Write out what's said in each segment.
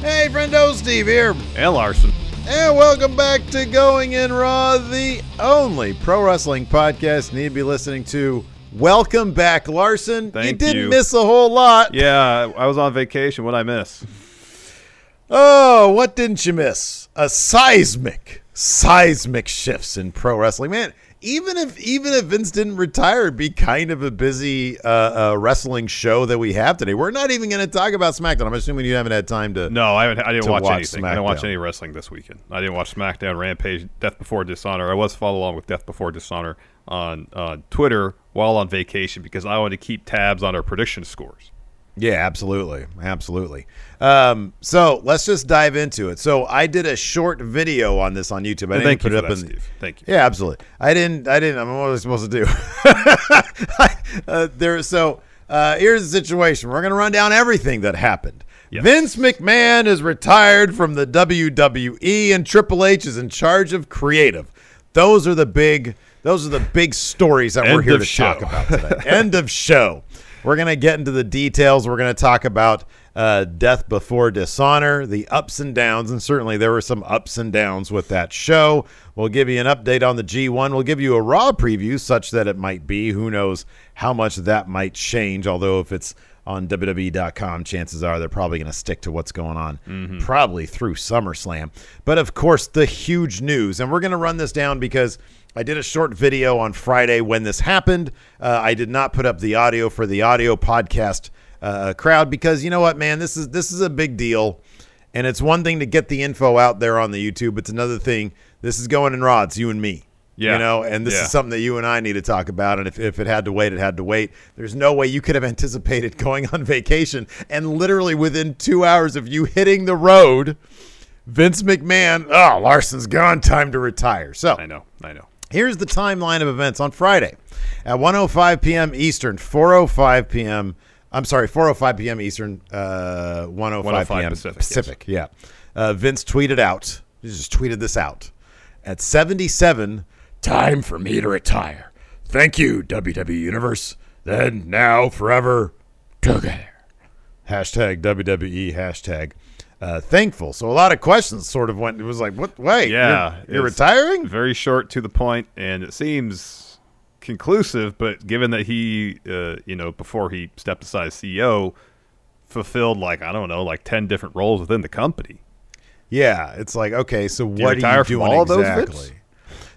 Hey, friendo, Steve here. And Larson. And welcome back to Going In Raw, the only pro wrestling podcast you need to be listening to. Welcome back, Larson. Thank you didn't you. miss a whole lot. Yeah, I was on vacation. What I miss? Oh, what didn't you miss? A seismic, seismic shifts in pro wrestling. Man, even if even if Vince didn't retire, it'd be kind of a busy uh, uh, wrestling show that we have today. We're not even going to talk about SmackDown. I'm assuming you haven't had time to. No, I haven't. I didn't watch, watch anything. I didn't watch any wrestling this weekend. I didn't watch SmackDown, Rampage, Death Before Dishonor. I was follow along with Death Before Dishonor on uh, Twitter while on vacation because I wanted to keep tabs on our prediction scores. Yeah, absolutely, absolutely. Um, so let's just dive into it. So I did a short video on this on YouTube. I didn't thank put you it up that, in. Steve. Thank you. Yeah, absolutely. I didn't. I didn't. I'm what was I supposed to do? uh, there. So uh, here's the situation. We're gonna run down everything that happened. Yes. Vince McMahon is retired from the WWE, and Triple H is in charge of creative. Those are the big. Those are the big stories that we're here to show. talk about today. End of show. We're going to get into the details. We're going to talk about uh, Death Before Dishonor, the ups and downs, and certainly there were some ups and downs with that show. We'll give you an update on the G1. We'll give you a Raw preview, such that it might be. Who knows how much that might change, although if it's on WWE.com, chances are they're probably going to stick to what's going on, probably through SummerSlam. But of course, the huge news, and we're going to run this down because I did a short video on Friday when this happened. Uh, I did not put up the audio for the audio podcast uh, crowd because you know what, man, this is this is a big deal, and it's one thing to get the info out there on the YouTube. It's another thing. This is going in Raw. It's you and me. Yeah. You know, and this Yeah. is something that you and I need to talk about. And if, if it had to wait, it had to wait. There's no way you could have anticipated going on vacation and literally within two hours of you hitting the road, Vince McMahon, oh, Larson's gone, time to retire. So I know. I know. Here's the timeline of events on Friday at 1:05 p.m. Eastern, 4:05 p.m. I'm sorry, 4:05 p.m. Eastern, uh, 1:05 1:05 p.m. Pacific, yes. Pacific. Yeah. Uh, Vince tweeted out. He just tweeted this out at 77. Time for me to retire. Thank you, WWE Universe. Then, now, forever, together. Hashtag WWE. Hashtag. Uh, thankful. So a lot of questions sort of went. It was like, what? Wait, Yeah, you're, you're retiring? Very short to the point, and it seems conclusive. But given that he, uh, you know, before he stepped aside as CEO, fulfilled like I don't know, like ten different roles within the company. Yeah, it's like okay, so you what are you doing all of those, exactly?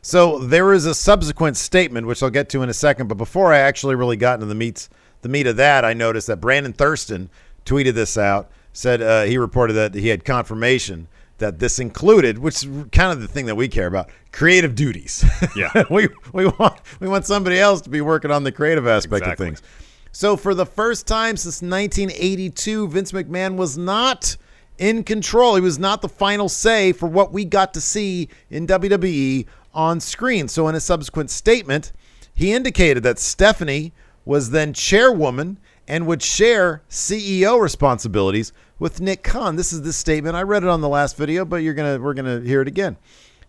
So there is a subsequent statement which I'll get to in a second, but before I actually really got into the meats the meat of that, I noticed that Brandon Thurston tweeted this out. Said uh, he reported that he had confirmation that this included, which is kind of the thing that we care about, creative duties. Yeah. we we want we want somebody else to be working on the creative aspect Exactly. of things. So for the first time since 1982, Vince McMahon was not in control. He was not the final say for what we got to see in WWE on screen. So in a subsequent statement, he indicated that Stephanie was then chairwoman and would share CEO responsibilities with Nick Khan. This is the statement. I read it on the last video, but you're gonna we're gonna hear it again.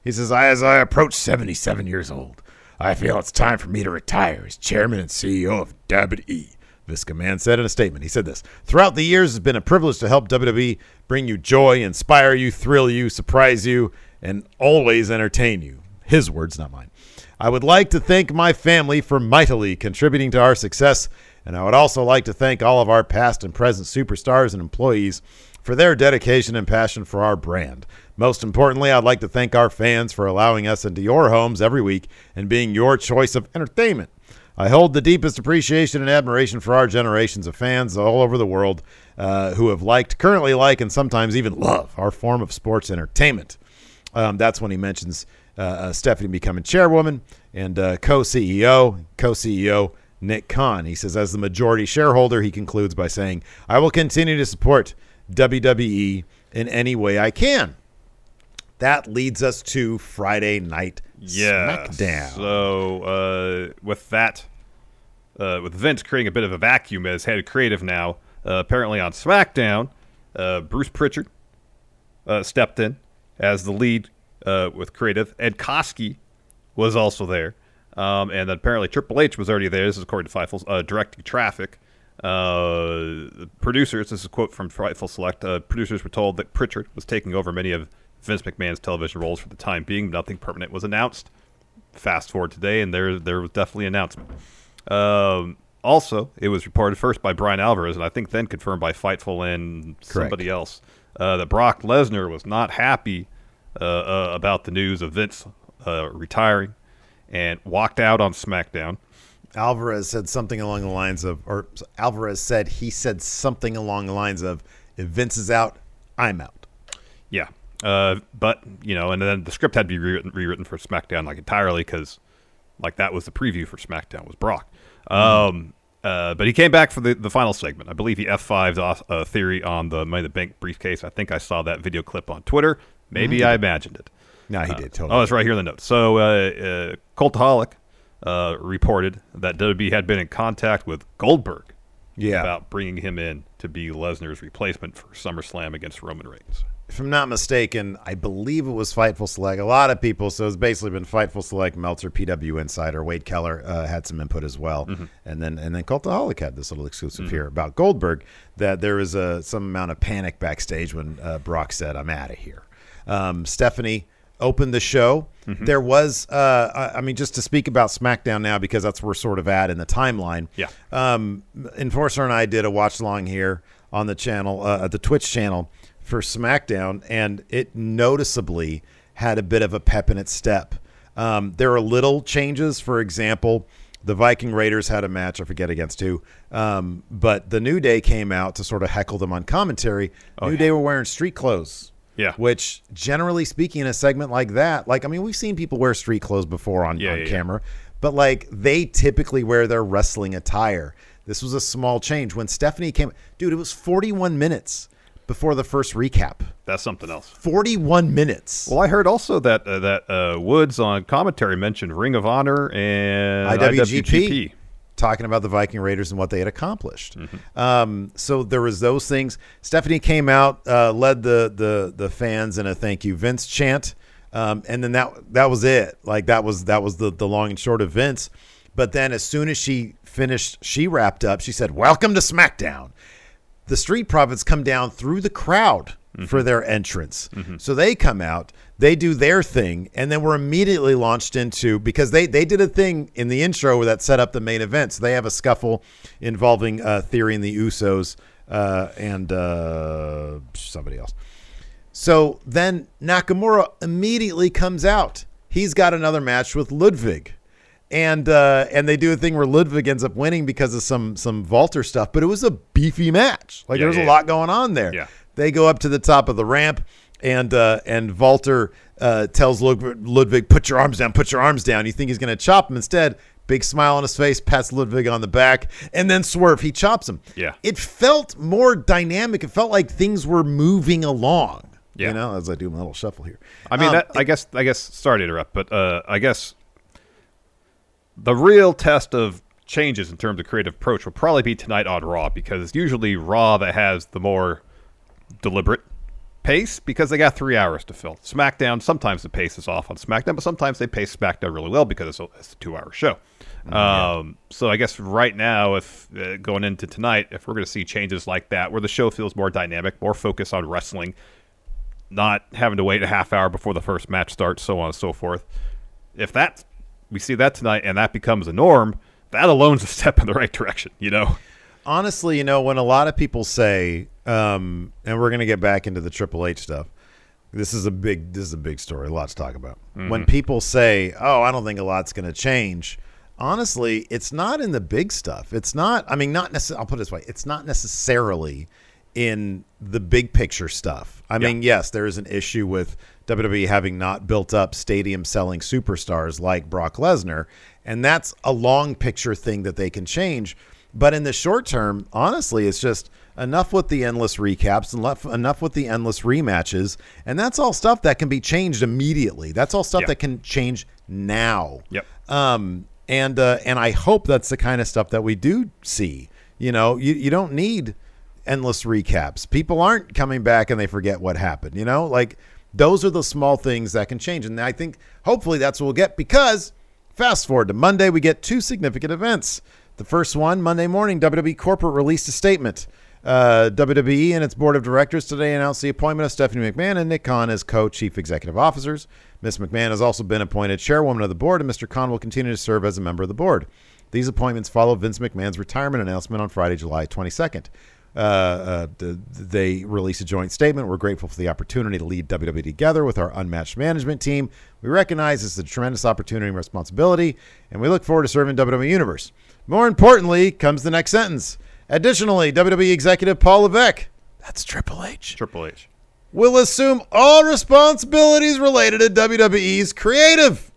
He says, "As I approach 77 years old, I feel it's time for me to retire as chairman and CEO of WWE." Vince McMahon said in a statement. He said this Throughout the years, it's been a privilege to help WWE bring you joy, inspire you, thrill you, surprise you, and always entertain you. His words, not mine. I would like to thank my family for mightily contributing to our success, and I would also like to thank all of our past and present superstars and employees for their dedication and passion for our brand. Most importantly, I'd like to thank our fans for allowing us into your homes every week and being your choice of entertainment. I hold the deepest appreciation and admiration for our generations of fans all over the world uh, who have liked, currently like, and sometimes even love our form of sports entertainment. Um, that's when he mentions uh, uh, Stephanie becoming chairwoman and uh, co CEO, co CEO Nick Khan. He says, as the majority shareholder, he concludes by saying, I will continue to support WWE in any way I can. That leads us to Friday night Yeah. SmackDown. So uh, with that, uh, with Vince creating a bit of a vacuum as head creative now, uh, apparently on SmackDown, uh, Bruce Pritchard uh, stepped in as the lead uh, with creative. Ed Koskey was also there, um, and then apparently Triple H was already there. This is according to Fightful, uh, directing traffic. Uh, producers, this is a quote from Fightful Select. Uh, producers were told that Pritchard was taking over many of Vince McMahon's television roles for the time being. Nothing permanent was announced. Fast forward today, and there there was definitely an announcement. Um, also, it was reported first by Bryan Alvarez, and I think then confirmed by Fightful and somebody else uh, that Brock Lesnar was not happy uh, uh, about the news of Vince uh, retiring and walked out on SmackDown. Alvarez said something along the lines of, or Alvarez said he said something along the lines of, if Vince is out, I'm out. Yeah. Uh, but, you know, and then the script had to be rewritten, rewritten for SmackDown like entirely because, like, that was the preview for SmackDown was Brock. Um, uh, but he came back for the, the final segment. I believe he F5'd off a theory on the Money in the Bank briefcase. I think I saw that video clip on Twitter. Maybe Mhm. I imagined it. No, he Uh, did, totally. Oh, it's right here in the notes. So, uh, uh, Cultaholic uh, reported that WWE had been in contact with Goldberg Yeah. about bringing him in to be Lesnar's replacement for SummerSlam against Roman Reigns. If I'm not mistaken, I believe it was Fightful Select. A lot of people, so it's basically been Fightful Select, Meltzer, PW Insider, Wade Keller uh, had some input as well, Mhm. and then and then Cultaholic had this little exclusive Mhm. here about Goldberg that there was a some amount of panic backstage when uh, Brock said, "I'm out of here." Um, Stephanie opened the show. Mhm. There was, uh, I I mean, just to speak about SmackDown now because that's where we're sort of at in the timeline. Yeah. Um, Enforcer and I did a watch along here on the channel, uh, the Twitch channel for SmackDown, and it noticeably had a bit of a pep in its step. Um, there are little changes. For example, the Viking Raiders had a match, I forget against who, um, but the New Day came out to sort of heckle them on commentary. Oh, New yeah. Day were wearing street clothes. Yeah. Which, generally speaking, in a segment like that, like, I mean, we've seen people wear street clothes before on, Yeah, on yeah, yeah. camera, but like they typically wear their wrestling attire. This was a small change. When Stephanie came, dude, it was 41 minutes before the first recap. That's something else. 41 minutes. Well, I heard also that uh, that uh, Woods on commentary mentioned Ring of Honor and IWGP, IWGP. Talking about the Viking Raiders and what they had accomplished. Mm-hmm. Um, so there was those things. Stephanie came out, uh, led the the the fans in a thank you Vince chant, um, and then that that was it. Like that was that was the the long and short of Vince. But then as soon as she finished, she wrapped up. She said, "Welcome to SmackDown." The Street Profits come down through the crowd for their entrance. So they come out, they do their thing, and then we're immediately launched into because they they did a thing in the intro that set up the main event. So they have a scuffle involving uh, Theory and the Usos uh, and uh, somebody else. So then Nakamura immediately comes out. He's got another match with Ludwig. And uh, and they do a thing where Ludwig ends up winning because of some some Walter stuff, but it was a beefy match. Like Yeah, there was yeah, a yeah. lot going on there. They go up to the top of the ramp, and uh, and Walter uh, tells Lud- Ludwig, "Put your arms down. Put your arms down." You think he's going to chop him instead. Big smile on his face, pats Ludwig on the back, and then swerve. He chops him. Yeah. It felt more dynamic. It felt like things were moving along. Yeah. You know, as I do my little shuffle here. I mean, Um, that, I guess, I guess, sorry to interrupt, but uh, I guess the real test of changes in terms of creative approach will probably be tonight on Raw because it's usually Raw that has the more deliberate pace because they got three hours to fill. SmackDown, sometimes the pace is off on SmackDown, but sometimes they pace SmackDown really well because it's a, it's a two hour show. Um, so I guess right now, if uh, going into tonight, if we're going to see changes like that, where the show feels more dynamic, more focused on wrestling, not having to wait a half hour before the first match starts, so on and so forth. If that we see that tonight and that becomes a norm, that alone's a step in the right direction. You know. honestly, you know, when a lot of people say, um, and we're going to get back into the Triple H stuff. This is a big, this is a big story. A lot to talk about. When people say, "Oh, I don't think a lot's going to change," honestly, it's not in the big stuff. It's not. I mean, not necessarily. I'll put it this way: it's not necessarily in the big picture stuff. I mean, yes, there is an issue with WWE having not built up stadium selling superstars like Brock Lesnar, and that's a long picture thing that they can change. But in the short term, honestly, it's just enough with the endless recaps, enough enough with the endless rematches, and that's all stuff that can be changed immediately. That's all stuff Yeah. that can change now. Yep. Um, and uh, and I hope that's the kind of stuff that we do see. You know, you you don't need endless recaps. People aren't coming back and they forget what happened. You know, like those are the small things that can change. And I think hopefully that's what we'll get because fast forward to Monday, we get two significant events. The first one, Monday morning, WWE corporate released a statement. Uh, WWE and its board of directors today announced the appointment of Stephanie McMahon and Nick Khan as co-chief executive officers. Miss McMahon has also been appointed chairwoman of the board, and Mr. Khan will continue to serve as a member of the board. These appointments follow Vince McMahon's retirement announcement on Friday, July 22nd. Uh, uh, they released a joint statement. We're grateful for the opportunity to lead WWE together with our unmatched management team. We recognize this is a tremendous opportunity and responsibility, and we look forward to serving WWE Universe. More importantly, comes the next sentence. Additionally, WWE executive Paul Levesque, that's Triple H, Triple H. will assume all responsibilities related to WWE's creative,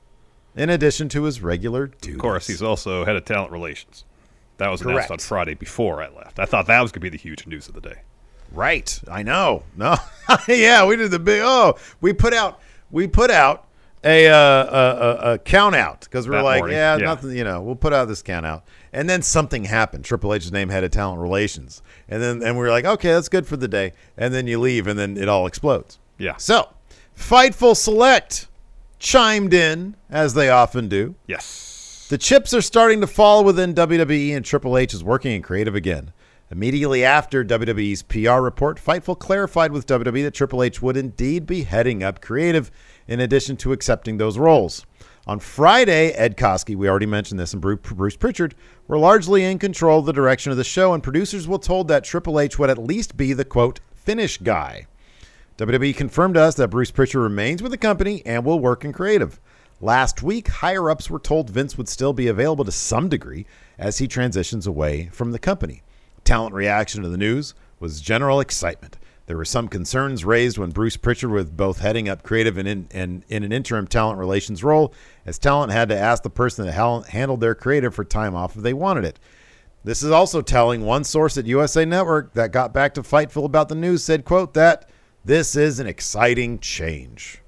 in addition to his regular duties. Of course, he's also head of talent relations. That was announced Correct. on Friday before I left. I thought that was going to be the huge news of the day. Right. I know. No. yeah, we did the big. Oh, we put out. We put out a uh, a, a, a count out because we're That like, morning, yeah, yeah. nothing. You know, we'll put out this count out, and then something happened. Triple H's name head of talent relations, and then and we were like, okay, that's good for the day, and then you leave, and then it all explodes. Yeah. So, Fightful Select chimed in as they often do. Yes. The chips are starting to fall within WWE, and Triple H is working in creative again. Immediately after WWE's PR report, Fightful clarified with WWE that Triple H would indeed be heading up creative in addition to accepting those roles. On Friday, Ed Koskey, we already mentioned this, and Bruce Pritchard were largely in control of the direction of the show, and producers were told that Triple H would at least be the quote, finish guy. WWE confirmed to us that Bruce Pritchard remains with the company and will work in creative. Last week, higher ups were told Vince would still be available to some degree as he transitions away from the company. Talent reaction to the news was general excitement. There were some concerns raised when Bruce Pritchard was both heading up creative and in, and in an interim talent relations role, as talent had to ask the person that hel- handled their creative for time off if they wanted it. This is also telling. One source at USA Network that got back to Fightful about the news said, quote, that this is an exciting change.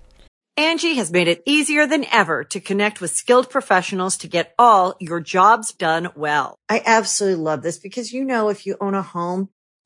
Angi has made it easier than ever to connect with skilled professionals to get all your jobs done well. I absolutely love this because, you know, if you own a home,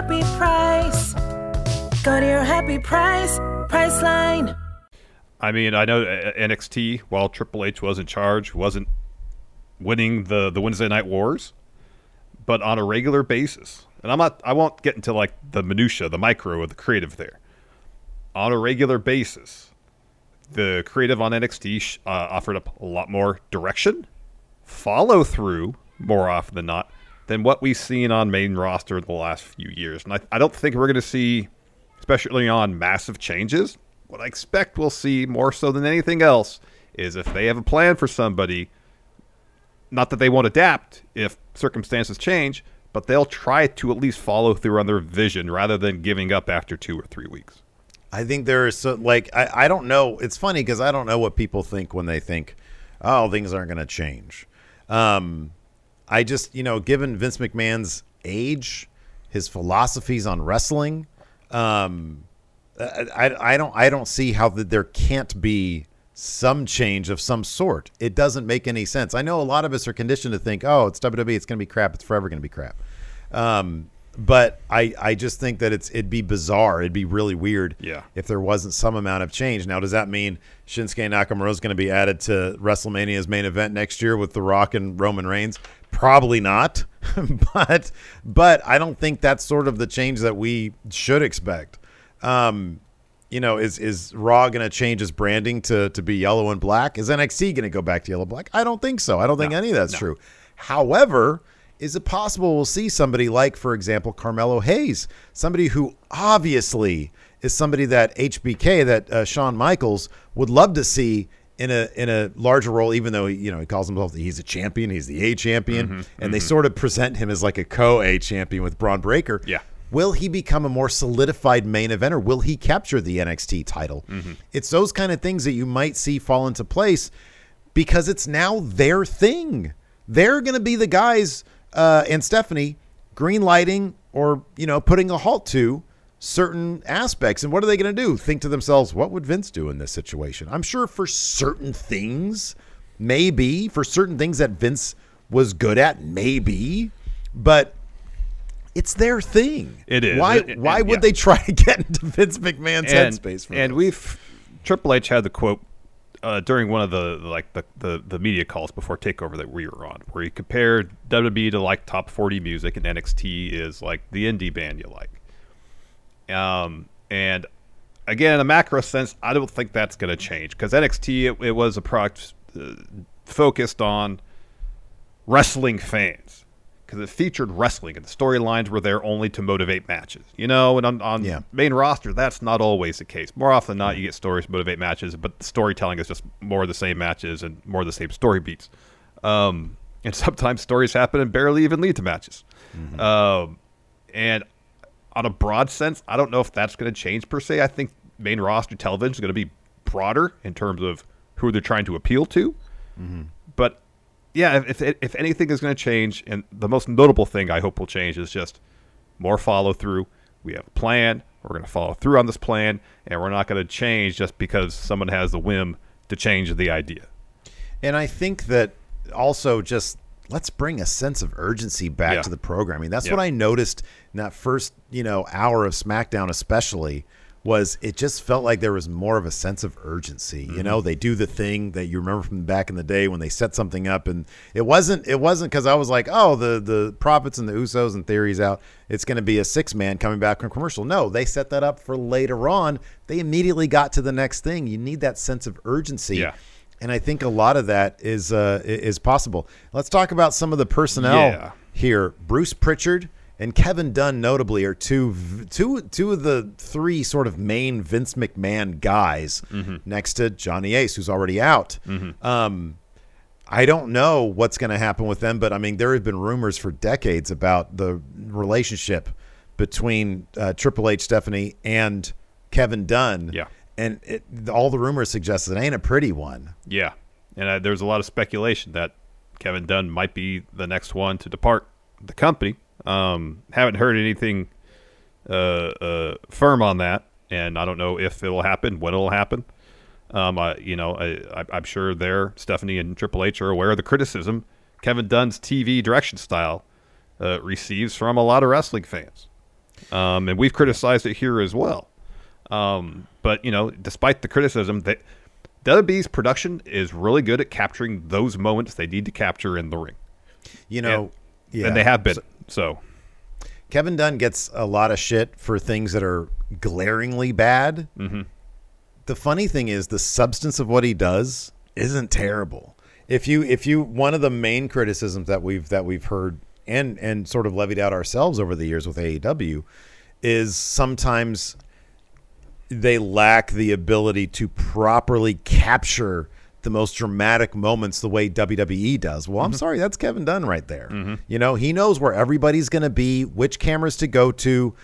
happy price. Go to your happy price, Priceline. I mean, I know uh, NXT, while Triple H was in charge, wasn't winning the the Wednesday Night Wars, but on a regular basis. And I'm not. I won't get into like the minutia, the micro, of the creative there. On a regular basis, the creative on NXT uh, offered up a lot more direction, follow through more often than not than what we've seen on main roster the last few years. And I, I don't think we're going to see, especially on massive changes, what I expect we'll see more so than anything else is if they have a plan for somebody, not that they won't adapt if circumstances change, but they'll try to at least follow through on their vision rather than giving up after two or three weeks. I think there's so like I, I don't know. It's funny because I don't know what people think when they think, oh, things aren't going to change. Um, I just you know, given Vince McMahon's age, his philosophies on wrestling, um, I, I don't I don't see how that there can't be some change of some sort. It doesn't make any sense. I know a lot of us are conditioned to think, oh, it's WWE, it's going to be crap, it's forever going to be crap. Um, but I, I just think that it's it'd be bizarre. It'd be really weird Yeah. if there wasn't some amount of change. Now, does that mean Shinsuke Nakamura is going to be added to WrestleMania's main event next year with The Rock and Roman Reigns? Probably not. but but I don't think that's sort of the change that we should expect. Um, you know, is is Raw going to change its branding to to be yellow and black? Is NXT going to go back to yellow and black? I don't think so. I don't think any of that's true. However, is it possible we'll see somebody like, for example, Carmelo Hayes, somebody who obviously is somebody that HBK, that uh, Shawn Michaels would love to see in a in a larger role, even though you know he calls himself he's a champion, he's the A champion, mm-hmm, and they mm-hmm. sort of present him as like a co A champion with Bron Breakker. Yeah. Will he become a more solidified main eventer? Will he capture the NXT title? Mm-hmm. It's those kind of things that you might see fall into place because it's now their thing. They're going to be the guys uh, and Stephanie green lighting or you know putting a halt to certain aspects. And what are they going to do? Think to themselves, what would Vince do in this situation? I'm sure for certain things, maybe for certain things that Vince was good at, maybe, but it's their thing. It is. Why? And- and- why would yeah. they try to get into Vince McMahon's and, headspace? For and we've Triple H had the quote uh, during one of the like the, the the media calls before Takeover that we were on, where he compared WWE to like top forty music, and NXT is like the indie band you like. Um, and again, in a macro sense, I don't think that's going to change because NXT it, it was a product uh, focused on wrestling fans because it featured wrestling and the storylines were there only to motivate matches. You know, and on, on Yeah. main roster, that's not always the case. More often than not, you get stories to motivate matches, but the storytelling is just more of the same matches and more of the same story beats. Um, and sometimes stories happen and barely even lead to matches. Um, and on a broad sense, I don't know if that's going to change per se. I think main roster television is going to be broader in terms of who they're trying to appeal to. But yeah, if, if, if anything is going to change, and the most notable thing I hope will change is just more follow through. We have a plan. We're going to follow through on this plan, and we're not going to change just because someone has the whim to change the idea. And I think that also just let's bring a sense of urgency back Yeah. to the programming. That's Yeah. what I noticed in that first, you know, hour of SmackDown especially was it just felt like there was more of a sense of urgency. You know, they do the thing that you remember from back in the day when they set something up and it wasn't it wasn't cuz I was like, "Oh, the the Profits and the Usos and Theories out. It's going to be a six man coming back from commercial." No, they set that up for later on. They immediately got to the next thing. You need that sense of urgency. Yeah. And I think a lot of that is uh, is possible. Let's talk about some of the personnel Yeah. here. Bruce Pritchard and Kevin Dunn, notably, are two two two of the three sort of main Vince McMahon guys, next to Johnny Ace, who's already out. Um, I don't know what's going to happen with them, but I mean, there have been rumors for decades about the relationship between uh, Triple H, Stephanie, and Kevin Dunn. Yeah. and it, all the rumors suggest it ain't a pretty one. Yeah, and uh, there's a lot of speculation that Kevin Dunn might be the next one to depart the company. Um, haven't heard anything uh, uh, firm on that, and I don't know if it'll happen, when it'll happen. Um, I, you know, I, I, am sure there, Stephanie and Triple H are aware of the criticism Kevin Dunn's TV direction style uh, receives from a lot of wrestling fans, um, and we've criticized it here as well. Um, but you know, despite the criticism, that WWE's production is really good at capturing those moments they need to capture in the ring. You know, and, yeah, and they have been. So, Kevin Dunn gets a lot of shit for things that are glaringly bad. Mm-hmm. The funny thing is, the substance of what he does isn't terrible. If you, if you, one of the main criticisms that we've that we've heard and and sort of levied out ourselves over the years with AEW is sometimes they lack the ability to properly capture the most dramatic moments the way WWE does. Well, I'm Mhm. sorry, that's Kevin Dunn right there. Mhm. You know, he knows where everybody's going to be, which cameras to go to,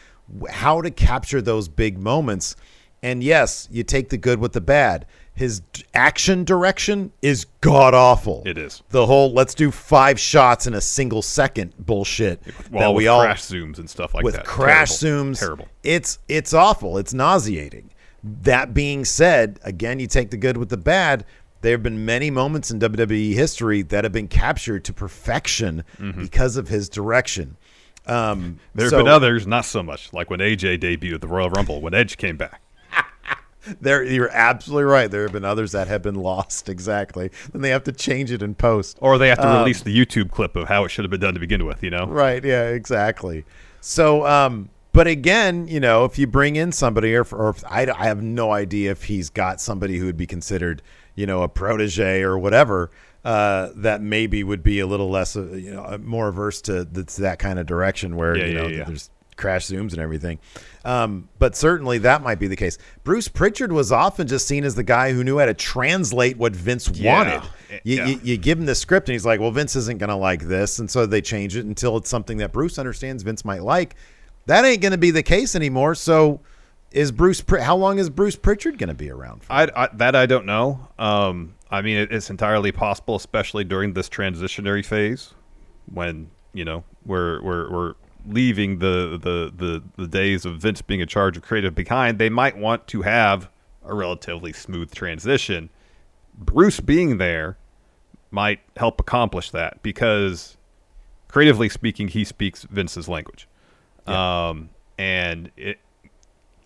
how to capture those big moments. And yes, you take the good with the bad. His action direction is god awful. It is. The whole let's do five shots in a single second bullshit well, that we all crash zooms and stuff like with that. With crash Terrible. zooms. Terrible. It's it's awful. It's nauseating. That being said, again, you take the good with the bad. There have been many moments in WWE history that have been captured to perfection because of his direction. Um, There have so been others, not so much, like when AJ debuted at the Royal Rumble when Edge came back. There, you're absolutely right. There have been others that have been lost. Exactly. Then they have to change it in post, Or they have to Um, release the YouTube clip of how it should have been done to begin with, you know? Right. Yeah. Exactly. So, um, but again, you know, if you bring in somebody, or, or I, I have no idea if he's got somebody who would be considered, you know, a protege or whatever, uh, that maybe would be a little less, uh, you know, more averse to, to that kind of direction where Yeah, you yeah, know yeah. there's crash zooms and everything. Um, but certainly that might be the case. Bruce Pritchard was often just seen as the guy who knew how to translate what Vince Yeah. wanted. You, Yeah. you, you give him the script and he's like, well, Vince isn't going to like this. And so they change it until it's something that Bruce understands Vince might like. That ain't going to be the case anymore. So is Bruce, Pr- how long is Bruce Pritchard going to be around for? I, I, that I don't know. Um, I mean, it, it's entirely possible, especially during this transitionary phase, when you know we're we're, we're leaving the, the the the days of Vince being in charge of creative behind. They might want to have a relatively smooth transition. Bruce being there might help accomplish that because, creatively speaking, he speaks Vince's language, um, and it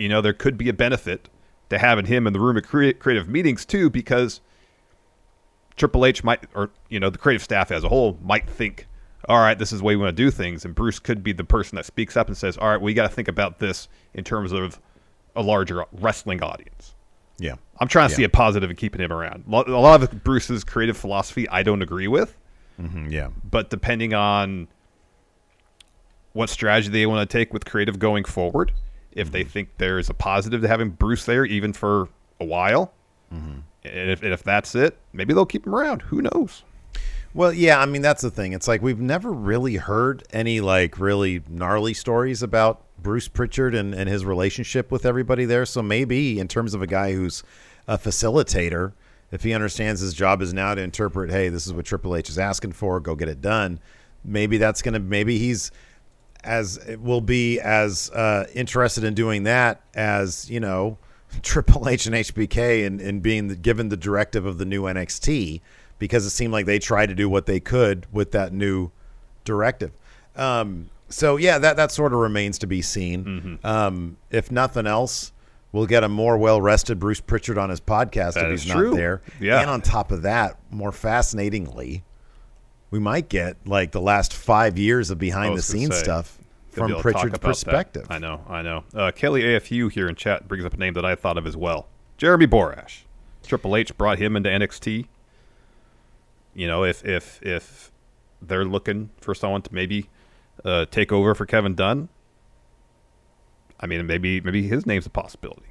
you know, there could be a benefit to having him in the room at crea- creative meetings too, because Triple H might, or you know, the creative staff as a whole might think, all right, this is the way we want to do things, and Bruce could be the person that speaks up and says, all right, we got to think about this in terms of a larger wrestling audience. Yeah. I'm trying to Yeah. see a positive in keeping him around. A lot of Bruce's creative philosophy, I don't agree with, Mhm, yeah. but depending on what strategy they want to take with creative going forward, if they think there is a positive to having Bruce there, even for a while, and, if, and if that's it, maybe they'll keep him around. Who knows? Well, yeah, I mean that's the thing. It's like we've never really heard any like really gnarly stories about Bruce Pritchard and, and his relationship with everybody there. So maybe in terms of a guy who's a facilitator, if he understands his job is now to interpret, hey, this is what Triple H is asking for, go get it done. Maybe that's gonna maybe he's as will be as uh, interested in doing that as you know Triple H and HBK and, and being the, given the directive of the new NXT because it seemed like they tried to do what they could with that new directive. Um, so yeah, that that sort of remains to be seen. Um, if nothing else, we'll get a more well rested Bruce Pritchard on his podcast That if he's true. not there. Yeah. And on top of that, more fascinatingly, we might get like the last five years of behind the scenes say, stuff from be able to talk Pritchard's about that. perspective. I know, I know. Uh, Kelly AFU here in chat brings up a name that I thought of as well. Jeremy Borash. Triple H brought him into NXT. You know, if if if they're looking for someone to maybe uh, take over for Kevin Dunn, I mean, maybe maybe his name's a possibility.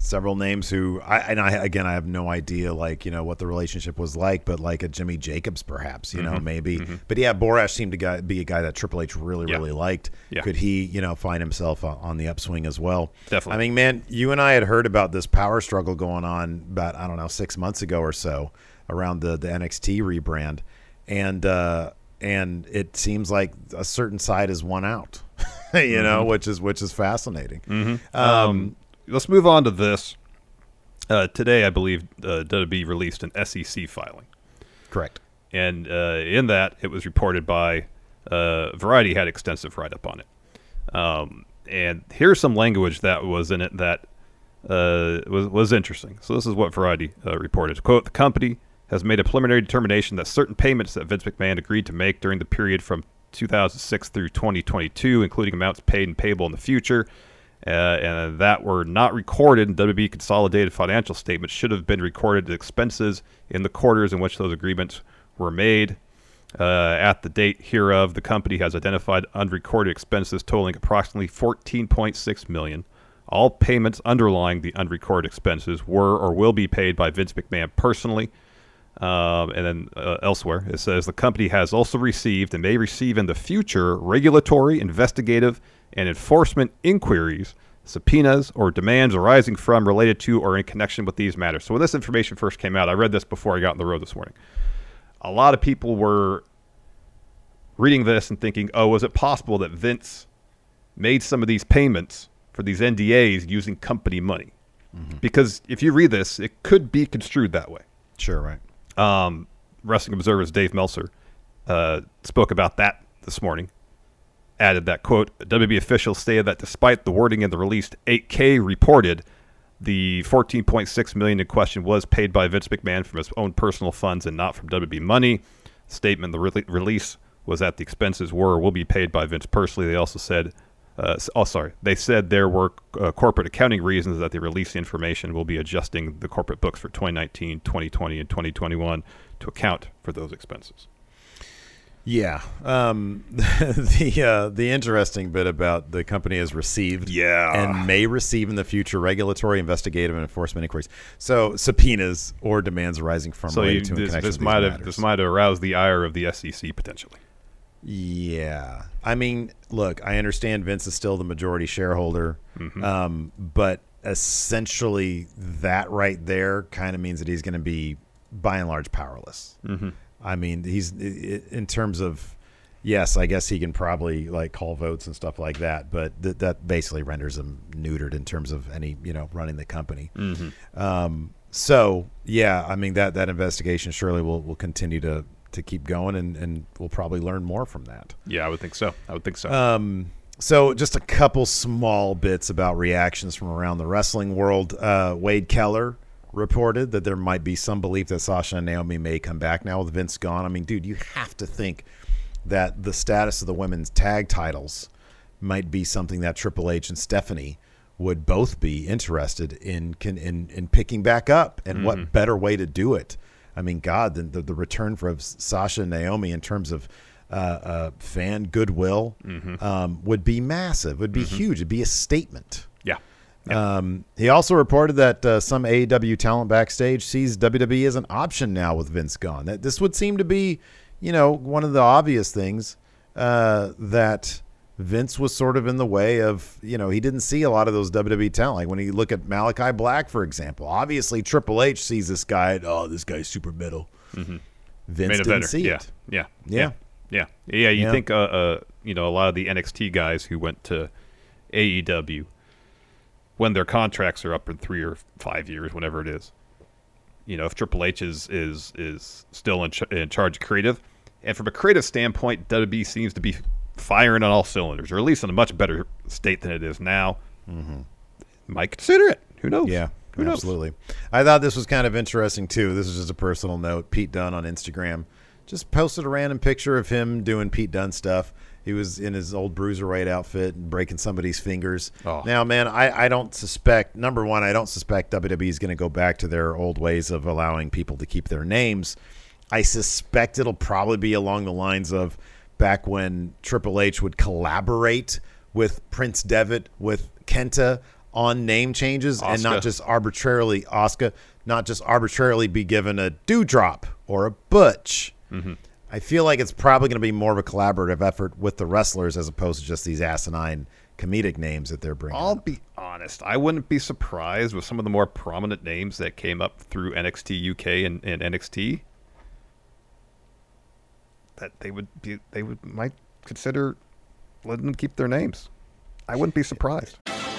Several names who I and I again I have no idea like you know what the relationship was like, but like a Jimmy Jacobs perhaps you know Mhm, maybe. mhm. But yeah, Borash seemed to guy, be a guy that Triple H really Yeah. really liked. Yeah. Could he you know find himself on, on the upswing as well? Definitely. I mean, man, you and I had heard about this power struggle going on about I don't know six months ago or so around the the NXT rebrand, and uh, and it seems like a certain side is won out. you know, Mhm. which is which is fascinating. Mhm. Um, Um, let's move on to this. Uh, today, I believe uh, WWE released an SEC filing. Correct. And uh, in that, it was reported by uh, Variety had extensive write up on it. Um, and here's some language that was in it that uh, was was interesting. So this is what Variety uh, reported: "Quote: The company has made a preliminary determination that certain payments that Vince McMahon agreed to make during the period from 2006 through 2022, including amounts paid and payable in the future, uh, and that were not recorded in WB consolidated financial statements, should have been recorded as expenses in the quarters in which those agreements were made." Uh, at the date hereof, the company has identified unrecorded expenses totaling approximately 14.6 million. All payments underlying the unrecorded expenses were or will be paid by Vince McMahon personally. Um, and then uh, elsewhere, it says the company has also received and may receive in the future regulatory, investigative, and enforcement inquiries, subpoenas, or demands arising from, related to, or in connection with these matters. So when this information first came out, I read this before I got on the road this morning a lot of people were reading this and thinking, oh, was it possible that Vince made some of these payments for these NDAs using company money? Because if you read this, it could be construed that way. Sure, right. Um, Wrestling Observer's Dave Meltzer uh, spoke about that this morning. Added that quote: "WB officials stated that despite the wording in the released 8K reported, the 14.6 million in question was paid by Vince McMahon from his own personal funds and not from WB money. Statement: The re- release was that the expenses were or will be paid by Vince personally. They also said." Uh, oh, sorry. They said there were uh, corporate accounting reasons that they released the information. Will be adjusting the corporate books for 2019, 2020, and 2021 to account for those expenses. Yeah. Um, the uh, the interesting bit about the company has received Yeah. and may receive in the future regulatory, investigative, and enforcement inquiries. So subpoenas or demands arising from So you, related to this, this might have matters. this might have aroused the ire of the SEC potentially. Yeah. I mean, look, I understand Vince is still the majority shareholder, Mhm. um, but essentially that right there kind of means that he's going to be, by and large, powerless. Mhm. I mean, he's in terms of, yes, I guess he can probably like call votes and stuff like that, but th- that basically renders him neutered in terms of any, you know, running the company. Mhm. Um, so yeah, I mean that that investigation surely will will continue to to keep going, and and we'll probably learn more from that. Yeah, I would think so. I would think so. Um, so just a couple small bits about reactions from around the wrestling world. Uh, Wade Keller reported that there might be some belief that Sasha and Naomi may come back now with Vince gone. I mean, dude, you have to think that the status of the women's tag titles might be something that Triple H and Stephanie would both be interested in can, in in picking back up. And Mhm. what better way to do it? I mean, God, the the, the return for Sasha and Naomi in terms of uh, uh, fan goodwill Mhm. um, would be massive. Would be huge. It'd be a statement. Yeah. Um, he also reported that uh, some AEW talent backstage sees WWE as an option now with Vince gone. That this would seem to be, you know, one of the obvious things uh, that Vince was sort of in the way of. You know, he didn't see a lot of those WWE talent. Like when you look at Malakai Black, for example. Obviously, Triple H sees this guy. Oh, this guy's super metal. Mhm. Vince Main didn't see yeah. it. Yeah. Yeah. Yeah. Yeah. You Yeah. think, uh, uh, you know, a lot of the NXT guys who went to AEW when their contracts are up in three or five years, whenever it is. You know, if Triple H is is is still in, ch- in charge of creative, and from a creative standpoint, WWE seems to be firing on all cylinders, or at least in a much better state than it is now. Mm-hmm. Might consider it. Who knows? Yeah, Who knows? absolutely. I thought this was kind of interesting too. This is just a personal note. Pete Dunn on Instagram just posted a random picture of him doing Pete Dunn stuff. He was in his old bruiser bruiserweight outfit and breaking somebody's fingers. Oh. Now, man, I, I don't suspect. Number one, I don't suspect WWE is going to go back to their old ways of allowing people to keep their names. I suspect it'll probably be along the lines of back when Triple H would collaborate with Prince Devitt with Kenta on name changes and not just arbitrarily Oscar, not just arbitrarily be given a dewdrop or a butch. Mm-hmm. I feel like it's probably going to be more of a collaborative effort with the wrestlers as opposed to just these asinine comedic names that they're bringing. I'll up. be honest. I wouldn't be surprised with some of the more prominent names that came up through NXT UK and, and NXT that they would be they would might consider letting them keep their names. I wouldn't be surprised.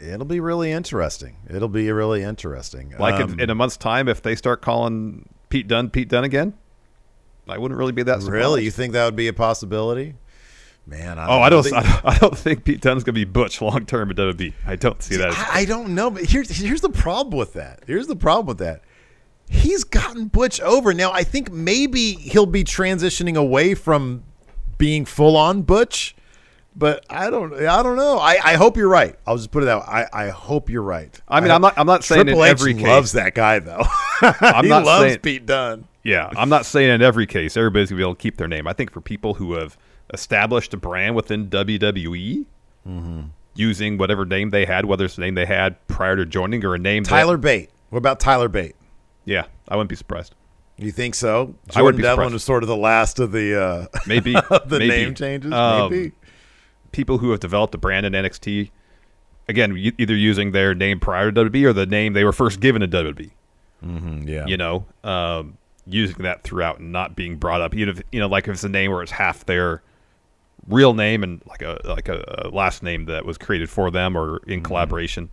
It'll be really interesting. It'll be really interesting. Like Um, in, in a month's time, if they start calling Pete Dunne Pete Dunne again, I wouldn't really be that surprised. really, you think that would be a possibility? Man, I Oh, I don't. think- I don't, I don't think Pete Dunne's gonna be Butch long term at WWE. I don't see that. As, I, I don't know, but here's here's the problem with that. Here's the problem with that. He's gotten Butch over now. I think maybe he'll be transitioning away from being full on Butch, but I don't. I don't know. I, I hope you're right. I'll just put it out. I, I hope you're right. I mean, I'm not- I'm not saying in Triple H every case. loves that guy though. I'm he not loves saying- Pete Dunne. yeah, I'm not saying in every case everybody's gonna be able to keep their name. I think for people who have established a brand within WWE, Mm-hmm. using whatever name they had, whether it's the name they had prior to joining or a name that- Tyler Bate. What about Tyler Bate? yeah, I wouldn't be surprised. You think so? I wouldn't Jordan be Devlin surprised. was sort of the last of the uh, Maybe the maybe. name changes. Um, maybe. People who have developed a brand in NXT, again, y- either using their name prior to WWE or the name they were first given to WWE. Mm-hmm, yeah. You know, um, using that throughout and not being brought up, even if you know, like if it's a name where it's half their real name and like a like a, a last name that was created for them or Mm-hmm. in collaboration.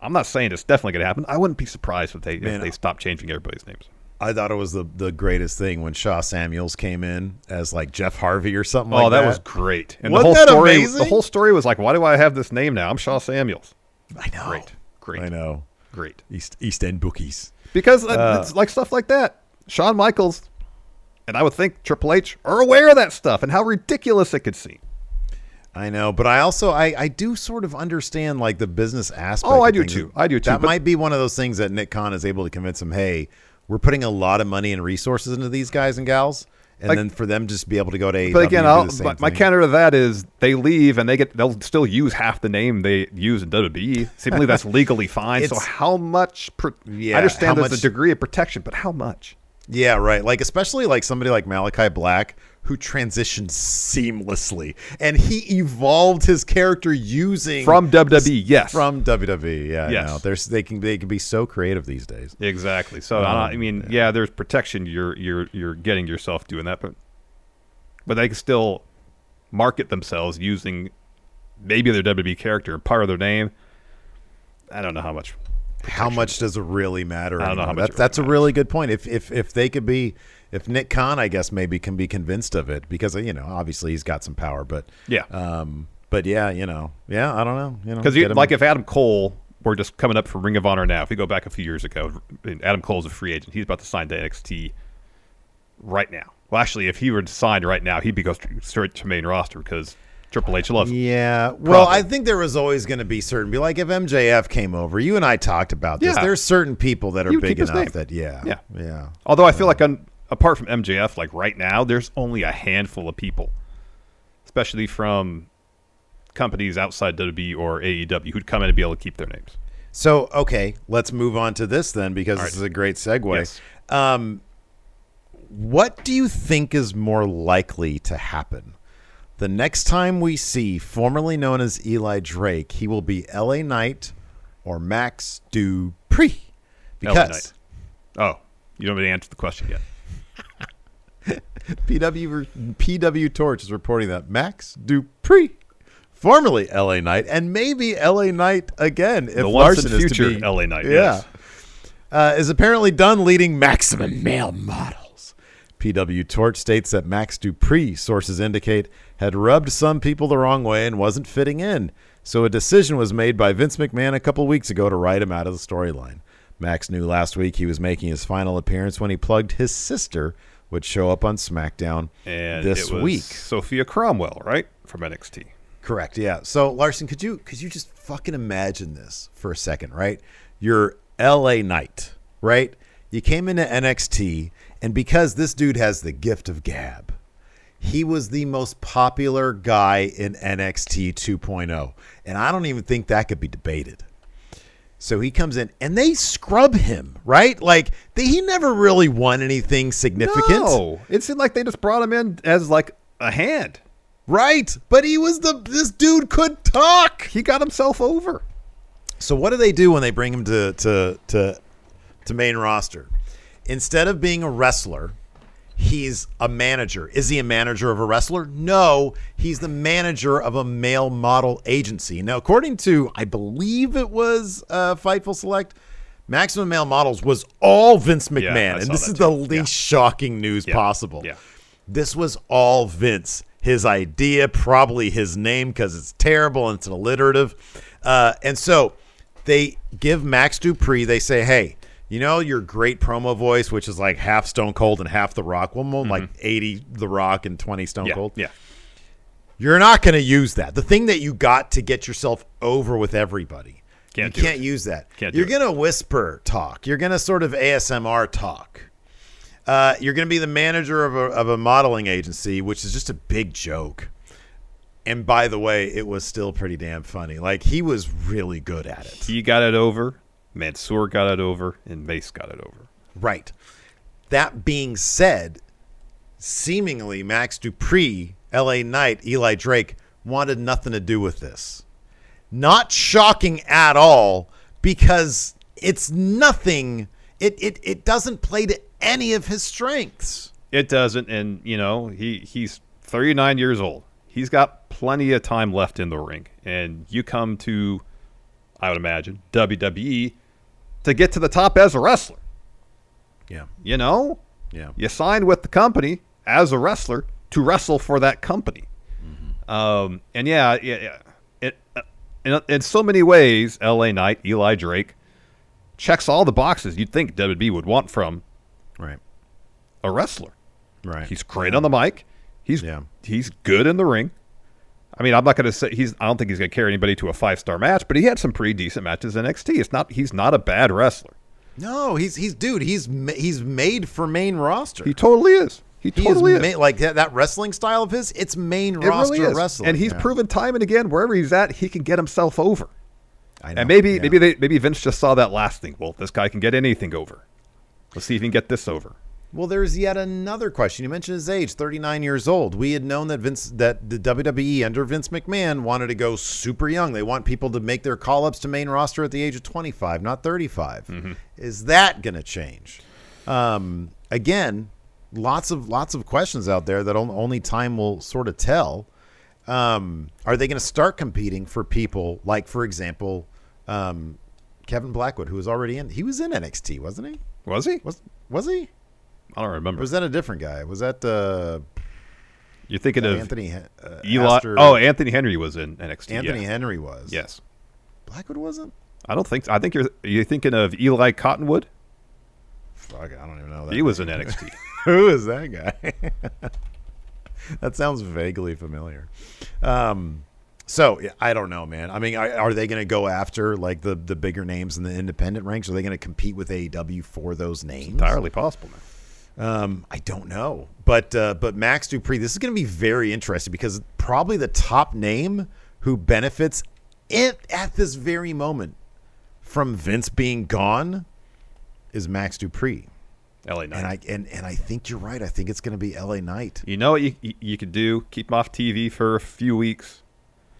I'm not saying it's definitely going to happen. I wouldn't be surprised if they Man, if they stop changing everybody's names. I thought it was the, the greatest thing when Sha Samuels came in as like Jeff Harvey or something oh, like that, that. was great. And Wasn't the whole that story, amazing? the whole story was like, why do I have this name now? I'm Sha Samuels. I know. Great, great, I know. great. East East End bookies. Because uh, Uh, it's like stuff like that. Shawn Michaels and I would think Triple H are aware of that stuff and how ridiculous it could seem. I know, but I also I, I do sort of understand like the business aspect. Oh, I do things. too. I do too, That might be one of those things that Nick Khan is able to convince him. Hey, we're putting a lot of money and resources into these guys and gals, and Like- then for them just be able to go to AEW But again, and do I'll, the same my, my counter to that is they leave and they get they'll still use half the name they use in WWE. Seemingly that's legally fine. so how much? Pro- Yeah, I understand there's much- a degree of protection, but how much? Yeah, right. Like especially like somebody like Malakai Black who transitioned seamlessly, and he evolved his character using From WWE, yes. from WWE. Yeah, Yes. no, there's they can they can be so creative these days. Exactly. So Um, I mean, yeah. there's protection. You're you're you're getting yourself doing that, but but they can still market themselves using maybe their WWE character part of their name. I don't know how much. How much does it really matter? I don't know how much That's it that's a really really good point. If if if they could be, if Nick Khan, I guess maybe can be convinced of it because you know obviously he's got some power, but Yeah. um, but yeah, you know, yeah, I don't know, you know, Because like if Adam Cole were just coming up from Ring of Honor now, if we go back a few years ago, Adam Cole's a free agent. He's about to sign to NXT right now. Well, actually, if he were to sign right now, he'd be go straight- to main roster because Triple H loves him. Yeah. Well, Probably. I think there was always going to be certain be like if MJF came over, you and I talked about this. Yeah. There's certain people that are big enough that yeah. Yeah. Yeah. Although I feel like un, apart from MJF, like right now, there's only a handful of people, especially from companies outside WWE or AEW, who'd come in and be able to keep their names. So, okay, let's move on to this then because All this right. is a great segue. Yes. Um, what do you think is more likely to happen? The next time we see formerly known as Eli Drake, he will be L.A. Knight or Max Dupree. Because. Oh, you don't really answer the question yet. PW PW Torch is reporting that Max Dupree, formerly L.A. Knight, and maybe L.A. Knight again if The Larson is to future be- LA Knight, yeah, yes. uh, is apparently done leading Maximum male models. PW Torch states that Max Dupree, sources indicate, had rubbed some people the wrong way and wasn't fitting in. So a decision was made by Vince McMahon a couple weeks ago to write him out of the storyline. Max knew last week he was making his final appearance when he plugged his sister would show up on SmackDown And this week. Sofia Cromwell, right? From NXT. Correct. Yeah. So Larson, could you could you just fucking imagine this for a second, right? You're L.A. Knight, right? You came into NXT, and because this dude has the gift of gab, he was the most popular guy in NXT 2.0, and I don't even think that could be debated. So he comes in, and they scrub him, right? Like they, he never really won anything significant. No, it seemed like they just brought him in as like a hand. Right, but he was the this dude could talk. He got himself over. So what do they do when they bring him to to to to main roster? Instead of being a wrestler, he's a manager. Is he a manager of a wrestler? No, he's the manager of a male model agency. Now, according to I believe it was uh, Fightful Select, Maximum Male Models was all Vince Yeah, McMahon, and saw this is the least Yeah. shocking news Yeah. possible. Yeah. This was all Vince. His idea, probably his name, because it's terrible and it's alliterative. Uh, and so they give Max Dupree, they say, hey, you know your great promo voice, which is like half Stone Cold and half The Rock. Well, more like 80 The Rock and 20 Stone Mm-hmm. Yeah, Cold. yeah. You're not going to use that. The thing that you got to get yourself over with everybody. Can't you can't it. use that. Can't You're going to whisper talk. You're going to sort of ASMR talk. Uh, you're going to be the manager of a, of a modeling agency, which is just a big joke. And by the way, it was still pretty damn funny. Like he was really good at it. He got it over. Mansoor got it over, and Mace got it over. Right. That being said, seemingly Max Dupree, LA Knight, Eli Drake wanted nothing to do with this. Not shocking at all because it's nothing. It it, it doesn't play to any of his strengths. It doesn't, and you know he he's 39 years old. He's got plenty of time left in the ring, and you come to, I would imagine WWE to get to the top as a wrestler. Yeah. You know, Yeah. you signed with the company as a wrestler to wrestle for that company. Um, and yeah, yeah, yeah. It, uh, in, in so many ways, L.A. Knight, Eli Drake checks all the boxes you'd think WWE would want from Right. a wrestler. Right. He's great on the mic. He's Yeah. he's good in the ring. I mean, I'm not going to say he's. I don't think he's going to carry anybody to a five star match, but he had some pretty decent matches in NXT. It's not. He's not a bad wrestler. No, he's he's dude. He's he's made for main roster. He totally is. He He totally is is. ma- like that, that wrestling style of his. It's main It roster really wrestling, and he's yeah. proven time and again wherever he's at, he can get himself over. I know, And maybe yeah. maybe they maybe Vince just saw that last thing. Well, this guy can get anything over. Let's see if he can get this over. Well, there's yet another question. You mentioned his age, 39 years old. We had known that Vince that the WWE under Vince McMahon wanted to go super young. They want people to make their call-ups to main roster at the age of 25, not 35. Mm-hmm. Is that going to change? Um, again, lots of lots of questions out there that only time will sort of tell. Um, are they going to start competing for people like, for example, um, Kevin Blackwood, who was already in? He was in NXT, wasn't he? Was he? Was was he? I don't Or remember. was that a different guy? Was that uh, You're thinking that of Anthony uh, Eli? Oh, Anthony Henry was in NXT. Anthony yeah. Henry was. Yes. Blackwood wasn't. I don't think. So. I think you're you're thinking of Eli Cottonwood. Fuck, I don't even know that. He was in NXT. Who is that guy? that sounds vaguely familiar. Um, so yeah, I don't know, man. I mean, are, are they going to go after like the the bigger names in the independent ranks? Are they going to compete with AEW for those names? Entirely possible, man. Um, I don't know, but uh, but Max Dupree, this is going to be very interesting because probably the top name who benefits it at this very moment from Vince being gone is Max Dupree. LA Knight. And I and, and I think you're right. I think it's going to be LA Knight. You know what you, you, could do? Keep him off TV for a few weeks.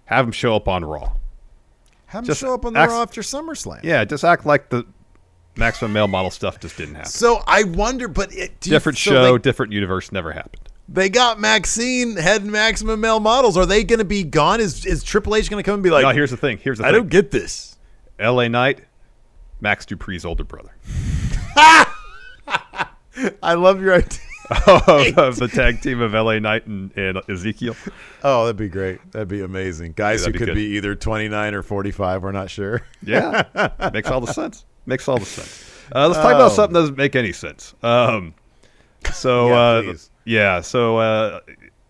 Have him show up on Raw. Have him Just show up on the act- Raw after SummerSlam. Yeah, just act like the Maximum Male Model stuff just didn't happen. So I wonder, but it, you- different so show, they- different universe, never happened. They got Maxxine head maximum male models. Are they going to be gone? Is is Triple H going to come and be like? no, here's the thing. Here's the I thing. don't get this. LA Knight, Max Dupree's older brother. I love your idea. of, oh, of the tag team of LA Knight and, and Ezekiel. Oh, that'd be great. That'd be amazing. Guys Yeah, who be could good. be either 29 or 45. We're not sure. Yeah, makes all the sense. Makes all the sense. Uh, let's talk about Oh. something that doesn't make any sense. Um, so Yeah, uh, yeah, so uh,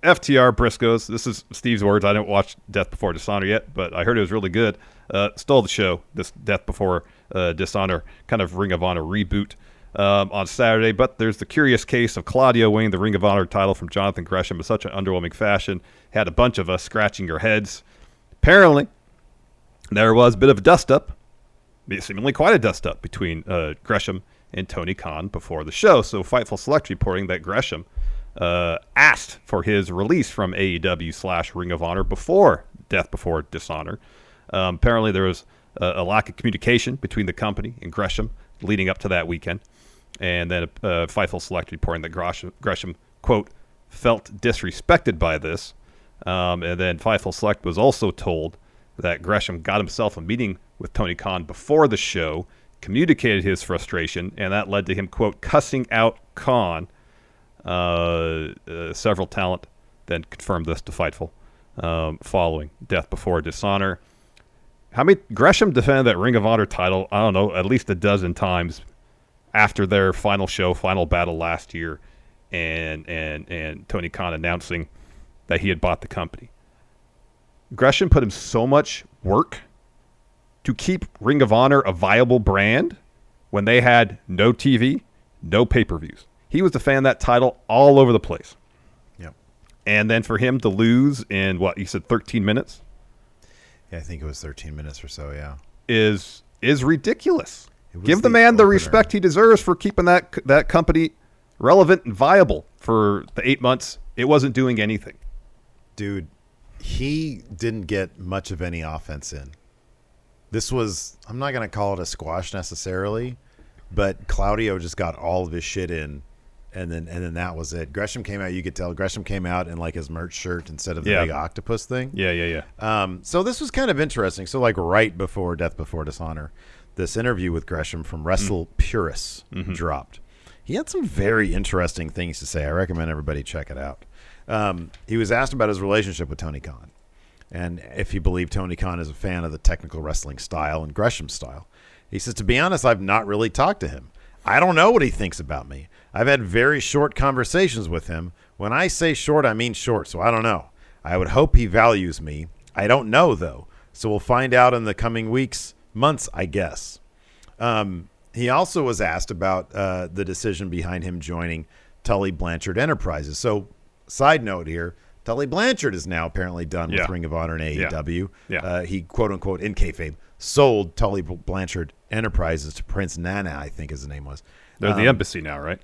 FTR Briscoes. This is Steve's words. I didn't watch Death Before Dishonor yet, but I heard it was really good. Uh, stole the show. This Death Before uh, Dishonor kind of Ring of Honor reboot. Um, on Saturday, but there's the curious case of Claudio winning the Ring of Honor title from Jonathan Gresham in such an underwhelming fashion. Had a bunch of us scratching your heads. Apparently, there was a bit of a dust up, seemingly quite a dust up between uh, Gresham and Tony Khan before the show. So Fightful Select reporting that Gresham uh, asked for his release from AEW slash Ring of Honor before Death Before Dishonor. Um, apparently, there was a, a lack of communication between the company and Gresham leading up to that weekend. And then uh, Fightful Select reporting that Gresham, Gresham, quote, felt disrespected by this. Um, and then Fightful Select was also told that Gresham got himself a meeting with Tony Khan before the show, communicated his frustration, and that led to him, quote, cussing out Khan. Uh, uh, several talent then confirmed this to Fightful um, following Death Before Dishonor. How many Gresham defended that Ring of Honor title? I don't know, at least a dozen times after their final show, final battle last year, and and and Tony Khan announcing that he had bought the company. Gresham put him so much work to keep Ring of Honor a viable brand when they had no TV, no pay per views. He was the defending that title all over the place. Yep. And then for him to lose in what you said, 13 minutes, Yeah, I think it was 13 minutes or so. Yeah. is is ridiculous. Give the, the man the respect he deserves for keeping that that company relevant and viable for the eight months it wasn't doing anything. Dude, he didn't get much of any offense in. This was, I'm not going to call it a squash necessarily, but Claudio just got all of his shit in. And then, and then that was it. Gresham came out. You could tell Gresham came out in like his merch shirt instead of the Yeah. big octopus thing. Yeah, yeah, yeah. Um, so this was kind of interesting. So like right before Death Before Dishonor, this interview with Gresham from Wrestle Purists dropped. He had some very interesting things to say. I recommend everybody check it out. Um, he was asked about his relationship with Tony Khan and if he believed Tony Khan is a fan of the technical wrestling style and Gresham style. He says, to be honest, I've not really talked to him. I don't know what he thinks about me. I've had very short conversations with him. When I say short, I mean short, so I don't know. I would hope he values me. I don't know, though. So we'll find out in the coming weeks, months, I guess. Um, he also was asked about uh, the decision behind him joining Tully Blanchard Enterprises. So, side note here Tully Blanchard is now apparently done Yeah. with Ring of Honor and AEW. Yeah. Uh, he, quote unquote, in kayfabe, sold Tully Blanchard Enterprises to Prince Nana, I think his name was. They're the Um, embassy now, right?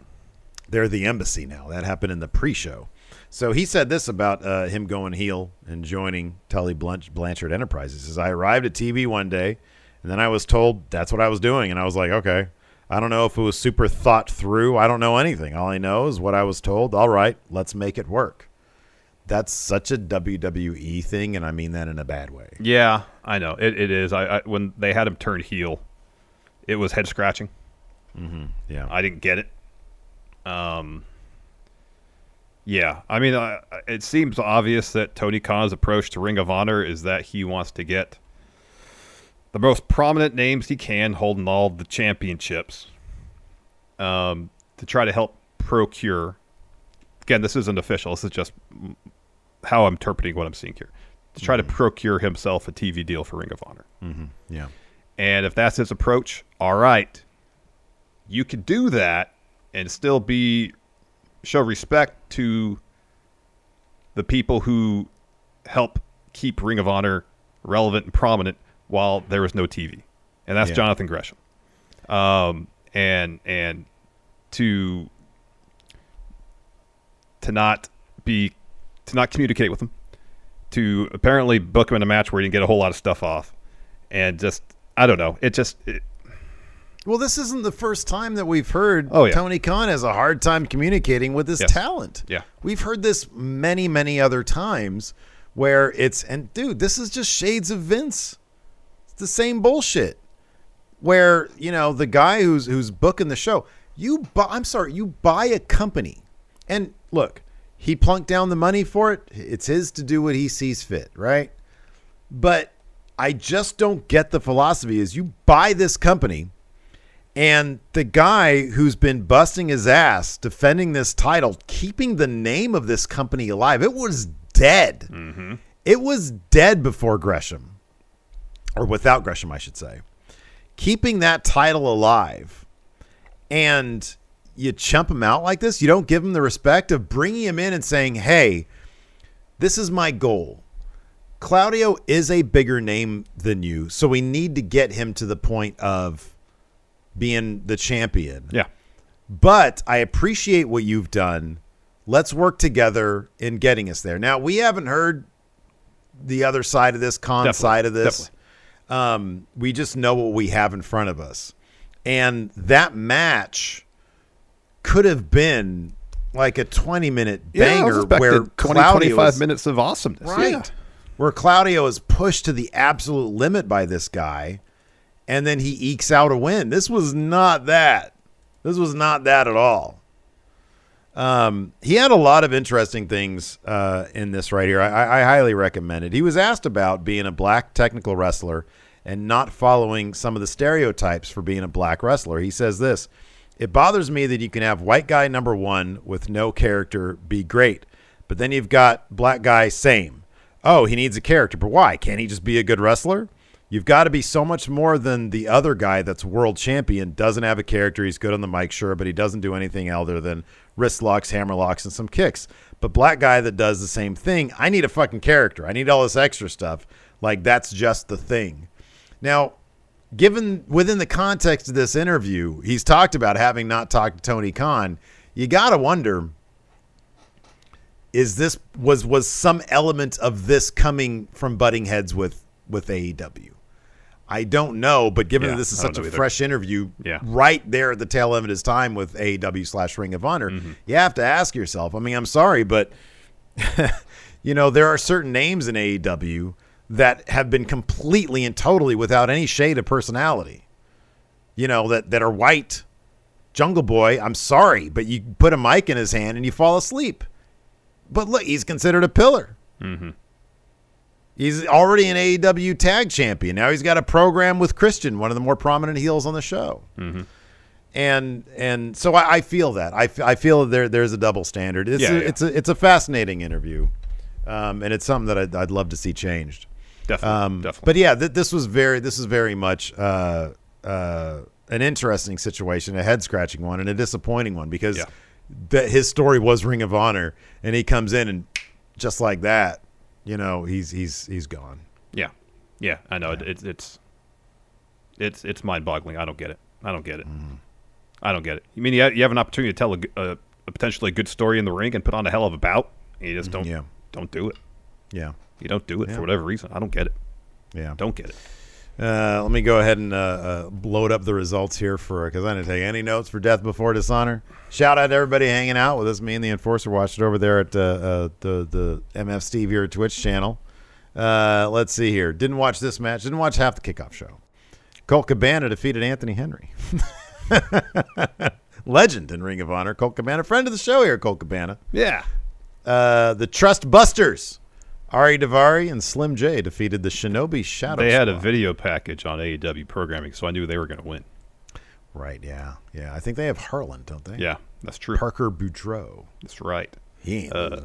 they're the embassy now. That happened in the pre-show. So he said this about uh, him going heel and joining Tully Blanchard Enterprises. He says, I arrived at TV one day, and then I was told that's what I was doing. And I was like, okay. I don't know if it was super thought through. I don't know anything. All I know is what I was told. All right, let's make it work. That's such a WWE thing, and I mean that in a bad way. Yeah, I know it, it is. I, I when they had him turn heel, it was head scratching. Mm-hmm. Yeah, I didn't get it. Um. Yeah, I mean, uh, it seems obvious that Tony Khan's approach to Ring of Honor is that he wants to get the most prominent names he can, holding all the championships, um, to try to help procure. Again, this isn't official. This is just how I'm interpreting what I'm seeing here. To try to procure himself a TV deal for Ring of Honor. Mm-hmm. Yeah. And if that's his approach, all right, you could do that and still be show respect to the people who help keep Ring of Honor relevant and prominent while there was no TV, and that's Yeah. Jonathan Gresham. Um, and and to to not be to not communicate with him, to apparently book him in a match where he can get a whole lot of stuff off, and just I don't know. It just it, Well, this isn't the first time that we've heard Oh, yeah. Tony Khan has a hard time communicating with his Yes. talent. Yeah. We've heard this many, many other times where it's, and dude, this is just shades of Vince. The same bullshit. Where, you know, the guy who's who's booking the show, you buy, I'm sorry, you buy a company. And look, he plunked down the money for it. It's his to do what he sees fit, right? But I just don't get the philosophy is you buy this company and the guy who's been busting his ass defending this title, keeping the name of this company alive, it was dead. Mm-hmm. It was dead before Gresham, or without Gresham, I should say. Keeping that title alive, and you chump him out like this, you don't give him the respect of bringing him in and saying, hey, this is my goal. Claudio is a bigger name than you, so we need to get him to the point of being the champion. yeah. But I appreciate what you've done. Let's work together in getting us there. Now, we haven't heard the other side of this, con Definitely, side of this. definitely. Um, we just know what we have in front of us. And that match could have been like a 20 minute Yeah, banger expecting where 20, Claudio 25 is- minutes of awesomeness. Right. Yeah. Where Claudio is pushed to the absolute limit by this guy, and then he ekes out a win. This was not that. This was not that at all. Um, he had a lot of interesting things uh, in this right here. I, I highly recommend it. He was asked about being a black technical wrestler and not following some of the stereotypes for being a black wrestler. He says this It bothers me that you can have white guy number one with no character be great, but then you've got black guy same. Oh, he needs a character, but why? Can't he just be a good wrestler? You've got to be so much more than the other guy that's world champion, doesn't have a character. He's good on the mic, sure, but he doesn't do anything other than wrist locks, hammer locks, and some kicks. But black guy that does the same thing, I need a fucking character. I need all this extra stuff. Like that's just the thing. Now, given within the context of this interview, he's talked about having not talked to Tony Khan. You got to wonder is this was was some element of this coming from butting heads with with AEW? I don't know, but given Yeah, that this is such a either. fresh interview, Yeah. right there at the tail end of his time with AEW slash Ring of Honor, Mm-hmm. you have to ask yourself. I mean, I'm sorry, but you know there are certain names in AEW that have been completely and totally without any shade of personality. You know that that are white. Jungle Boy, I'm sorry, but you put a mic in his hand and you fall asleep. But look, he's considered a pillar. Mm-hmm. He's already an AEW tag champion. Now he's got a program with Christian, one of the more prominent heels on the show. Mm-hmm. And and so I, I feel that I, f- I feel there there's a double standard. It's Yeah, a, yeah. it's a it's a fascinating interview, um, and it's something that I'd, I'd love to see changed. Definitely, Um, definitely. But yeah, th- this was very this is very much uh, uh, an interesting situation, a head scratching one, and a disappointing one because Yeah. that his story was Ring of Honor, and he comes in and just like that, you know, he's he's he's gone. Yeah, yeah, I know. It, it's it's it's it's mind-boggling. I don't get it. I don't get it. Mm-hmm. I don't get it. You mean you have, you have an opportunity to tell a a potentially good story in the ring and put on a hell of a bout, and you just don't Mm-hmm. Yeah. don't do it. Yeah, You don't do it Yeah. for whatever reason. I don't get it. yeah. Don't get it. Uh, let me go ahead and uh, uh, load up the results here for because I didn't take any notes for Death Before Dishonor. Shout out to everybody hanging out with us. Me and the Enforcer watched it over there at uh, uh, the the MF Steve here Twitch channel. Uh, let's see here. Didn't watch this match. Didn't watch half the kickoff show. Colt Cabana defeated Anthony Henry. Legend in Ring of Honor. Colt Cabana, friend of the show here. Colt Cabana. Yeah. Uh, the Trust Busters. Ari Daivari and Slim J defeated the Shinobi Shadow. They had a video package on AEW programming, so I knew they were going to win. Right, yeah. Yeah. I think they have Harlan, don't they? Yeah, that's true. Parker Boudreaux. That's right. He ain't Uh,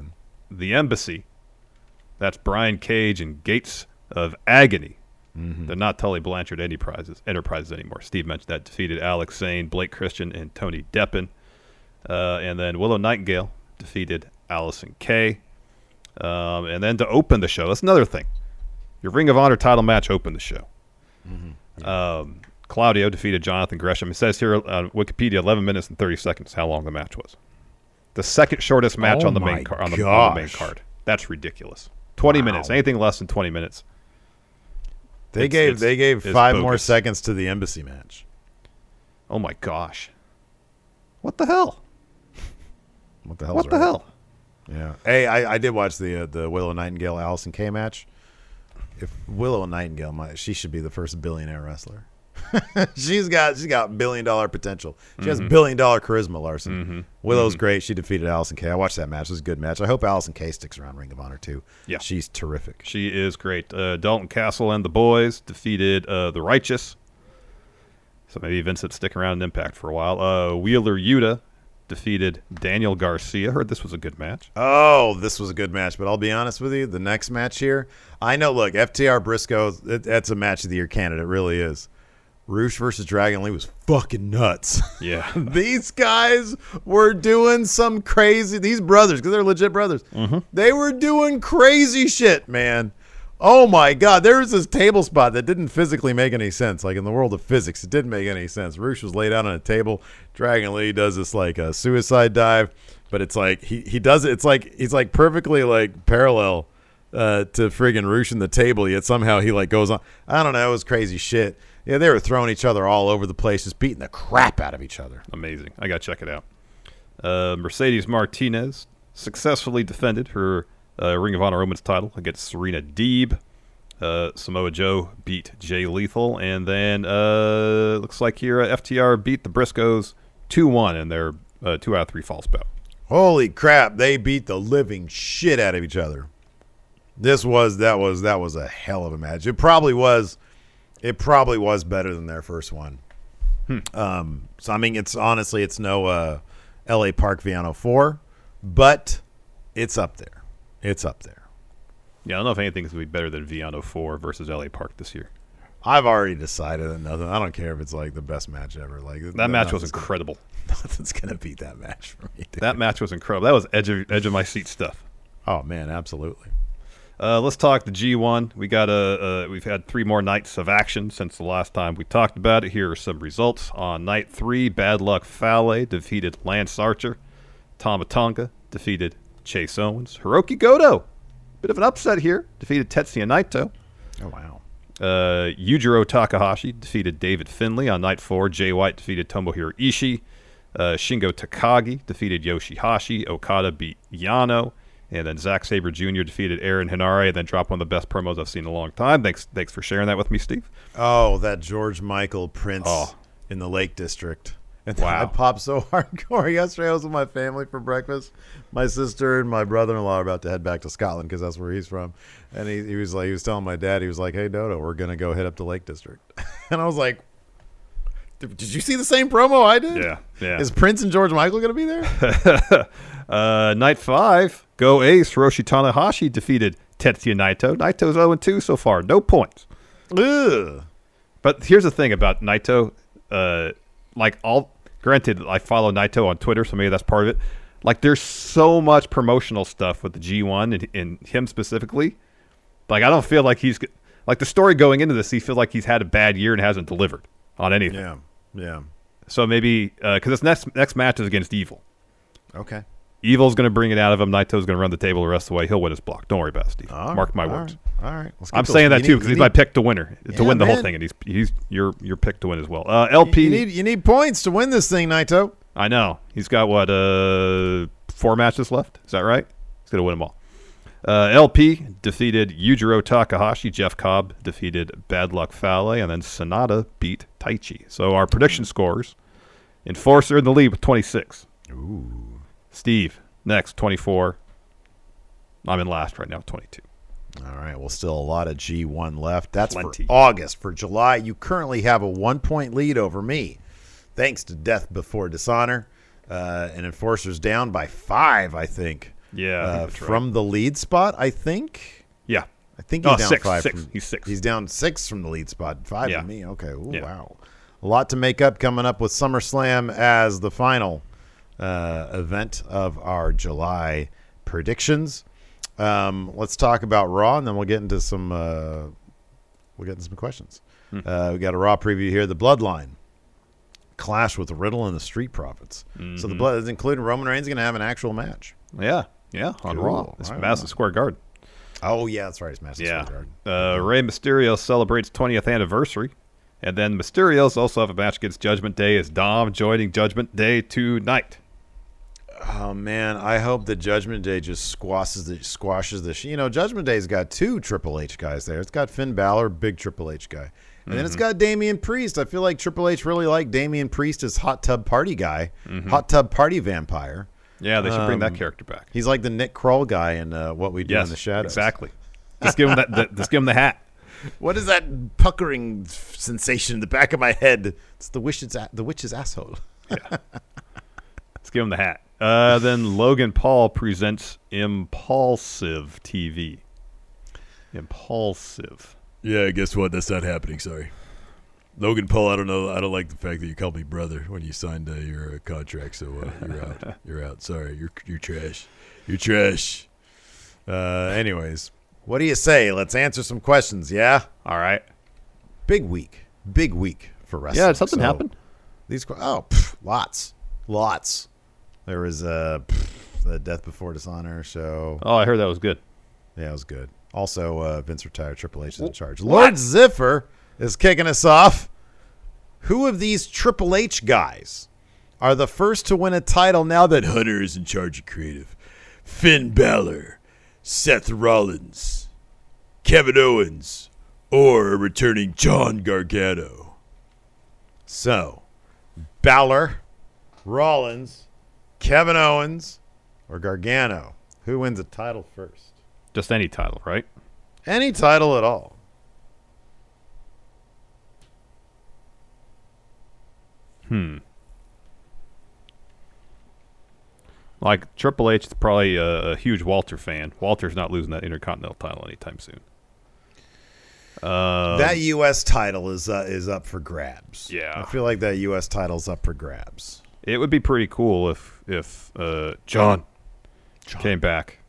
the Embassy. That's Brian Cage and Gates of Agony. Mm-hmm. They're not Tully Blanchard Enterprises, Enterprises anymore. Steve mentioned that defeated Alex Zayne, Blake Christian, and Tony Deppen. Uh, and then Willow Nightingale defeated Allysin Kay. Um, and then to open the show, that's another thing. Your Ring of Honor title match opened the show. Mm-hmm. Um, Claudio defeated Jonathan Gresham. It says here on Wikipedia 11 minutes and 30 seconds how long the match was. The second shortest match Oh on the main card on the, on the main card. That's ridiculous. 20 Wow. minutes. Anything less than 20 minutes. They It's- gave it's- they gave it's five more seconds to the embassy match. Oh my gosh. What the hell? What the hell? What the hell? Yeah. Hey, I, I did watch the uh, the Willow Nightingale Allysin Kay match. If Willow Nightingale might, she should be the first billionaire wrestler. she's got she's got billion dollar potential. She has Mhm. billion dollar charisma, Larson. Mhm. Willow's Mhm. great. She defeated Allysin Kay. I watched that match. It was a good match. I hope Allysin Kay sticks around Ring of Honor too. Yeah. she's terrific. She is great. Uh, Dalton Castle and the boys defeated uh, the Righteous. So maybe Vincent stick around in Impact for a while. Uh, Wheeler Yuta defeated Daniel Garcia. Heard this was a good match. Oh, this was a good match, but I'll be honest with you. The next match here, I know. Look, FTR Briscoe, it, that's a match of the year candidate. It really is. Rush versus Dragon Lee was fucking nuts. Yeah. these guys were doing some crazy. These brothers, because they're legit brothers, mm-hmm. they were doing crazy shit, man. Oh my god, there was this table spot that didn't physically make any sense. Like in the world of physics, it didn't make any sense. Rush was laid out on a table. Dragon Lee does this like a suicide dive, but it's like he he does it. It's like he's like perfectly like parallel uh, to friggin' Rush in the table. Yet somehow he like goes on. I don't know. It was crazy shit. Yeah, they were throwing each other all over the place, just beating the crap out of each other. Amazing. I got to check it out. Uh, Mercedes Martinez successfully defended her uh, Ring of Honor Women's title against Serena Deeb. Uh, Samoa Joe beat Jay Lethal. And then uh, looks like here uh, FTR beat the Briscoes 2 1 in their uh, 2 out of 3 false bout. Holy crap! They beat the living shit out of each other. This was that was that was a hell of a match. It probably was. It probably was better than their first one. Um, so I mean, it's honestly, it's no uh, L.A. Park Viano four, but it's up there. It's up there. Yeah, I don't know if anything's going to be better than Viano 4 versus LA Park this year. I've already decided that nothing. I don't care if it's like the best match ever. Like That match was nothing's gonna- incredible. Nothing's gonna beat that match for me. dude. That match was incredible. That was edge of, edge of my seat stuff. Oh man, absolutely. Uh, let's talk the G1. We got a uh, we've had three more nights of action since the last time we talked about it. Here are some results on night three. Bad Luck Fale defeated Lance Archer. Tama Tonga defeated Chase Owens. Hirooki Goto, bit of an upset here, defeated Tetsuya Naito. Oh wow. Uh, Yujiro Takahashi defeated David Finlay on night four. Jay White defeated Tomohiro Ishii. Uh, Shingo Takagi defeated Yoshi-Hashi. Okada beat Yano. And then Zack Sabre Jr. defeated Aaron Henare and then dropped one of the best promos I've seen in a long time. Thanks thanks for sharing that with me, Steve. Oh, that George Michael Prince Oh. in the Lake District. And Wow. I popped so hardcore. Yesterday I was with my family for breakfast. My sister and my brother-in-law are about to head back to Scotland because that's where he's from. And he, he was like, he was telling my dad, he was like, "Hey Dodo, we're gonna go hit up the Lake District." and I was like, "Did you see the same promo I did? Yeah, yeah. Is Prince and George Michael gonna be there? uh, night five, Go Ace Hiroshi Tanahashi defeated Tetsuya Naito. Naito's 0 2 so far, no points. Ugh. But here's the thing about Naito. Uh, like all, granted, I follow Naito on Twitter, so maybe that's part of it. Like there's so much promotional stuff with the G1 and, and him specifically. Like I don't feel like he's like the story going into this. He feels like he's had a bad year and hasn't delivered on anything. Yeah, yeah. So maybe uh, because this next next match is against Evil. Okay. Evil's going to bring it out of him. Naito's going to run the table the rest of the way. He'll win his block. Don't worry about it, Steve. All Mark my all words. All right. Let's I'm saying that you too because he's my pick to winner to Yeah, win the whole thing, and he's he's your your pick to win as well. Uh, LP. You need you need points to win this thing, Naito. I know he's got what uh four matches left. Is that right? He's gonna win them all. Uh, LP defeated Yujiro Takahashi. Jeff Cobb defeated Bad Luck Fale, and then Sanada beat Taichi. So our prediction scores: Enforcer in the lead with 26. Ooh. Steve next 24. I'm in last right now, 22. All right. Well, still a lot of G1 left. That's Plenty. for August. For July, you currently have a one point lead over me, thanks to Death Before Dishonor. Uh, and Enforcer's down by five, I think. Yeah, I think Uh, right. from the lead spot, I think. Yeah. I think Oh, he's down six, five. six. From, He's six. He's down six from the lead spot. Five Yeah. to me. Okay. Ooh, Yeah. Wow. A lot to make up coming up with SummerSlam as the final uh, event of our July predictions. Um, let's talk about Raw, and then we'll get into some. Uh, we'll get into some questions. Uh, we got a Raw preview here. The Bloodline clash with Riddle and the Street Profits. So the Mhm. blood, including Roman Reigns, going to have an actual match. Yeah, yeah, on Cool. Raw. It's Madison. Square Garden. Oh yeah, that's right. It's Madison Yeah. Square Garden. Uh, Rey Mysterio celebrates 20th anniversary. And then Mysterios also have a match against Judgment Day Is Dom joining Judgment Day tonight. Oh man, I hope that Judgment Day just squashes the squashes the. You know, Judgment Day's got two Triple H guys there. It's got Finn Balor, big Triple H guy, and then it's got Damian Priest. I feel like Triple H really liked Damian Priest as hot tub party guy, Mhm. hot tub party vampire. Yeah, they should bring that Um, character back. He's like the Nick Kroll guy in uh, What We Do Yes, in the Shadows. exactly. Just give him that. the, just give him the hat. What is that puckering sensation in the back of my head? It's the witch's the witch's asshole. Let's give him the hat. Uh, then Logan Paul presents Impulsive TV. Impulsive. Yeah, guess what? That's not happening. Sorry, Logan Paul. I don't know. I don't like the fact that you called me brother when you signed uh, your uh, contract. So uh, you're out. You're out. Sorry, you're you're trash. You're trash. Uh, anyways, what do you say? Let's answer some questions. Yeah. All right. Big week. Big week for wrestling. Yeah, did something happened. These oh, pff, lots, lots. There was a pff, the Death Before Dishonor show. Oh, I heard that was good. Yeah, it was good. Also, uh, Vince retired. Triple H is in charge. Lord Ziffer is kicking us off. Who of these Triple H guys are the first to win a title now that Hunter is in charge of creative. Finn Balor, Seth Rollins, Kevin Owens, or a returning John Gargano. So, Balor, Rollins, Kevin Owens, or Gargano? Who wins a title first? Just any title, right? Any title at all. Hmm. Like Triple H is probably a, a huge Walter fan. Walter's not losing that Intercontinental title anytime soon. Um, that U.S. title is uh, is up for grabs. Yeah. I feel like that U.S. title's up for grabs. It would be pretty cool if if uh, John, came back,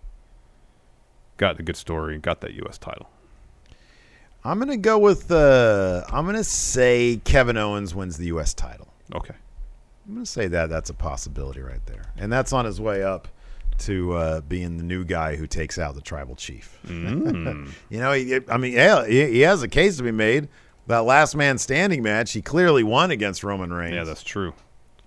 got a good story, and got that U.S. title. I'm gonna go with. Uh, I'm gonna say Kevin Owens wins the U.S. title. Okay. I'm gonna say that that's a possibility right there, and that's on his way up to uh, being the new guy who takes out the tribal chief. Mm. you know, he, I mean, yeah, he, he has a case to be made. That last man standing match, he clearly won against Roman Reigns. Yeah, that's true.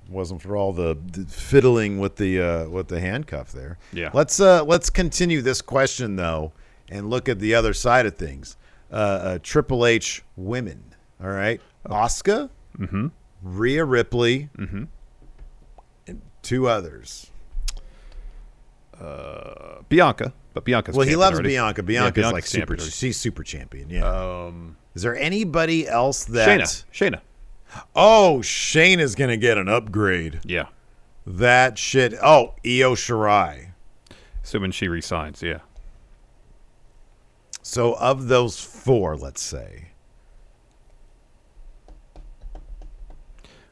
Wasn't for all the, the fiddling with the uh, with the handcuff there. Yeah. Let's uh, let's continue this question though, and look at the other side of things. Uh, uh, Triple H women. All right, Oscar, Mm-hmm. Rhea Ripley, Mm-hmm. and two others. Uh, Bianca, but Bianca's well, he loves already. Bianca. Yeah, Bianca's like super. already. She's super champion. Yeah. Um, Is there anybody else that Shayna. Shayna. Oh, Shayna is gonna get an upgrade. Yeah. That shit. Oh, Io Shirai. Assuming she resigns, yeah. So of those four, let's say.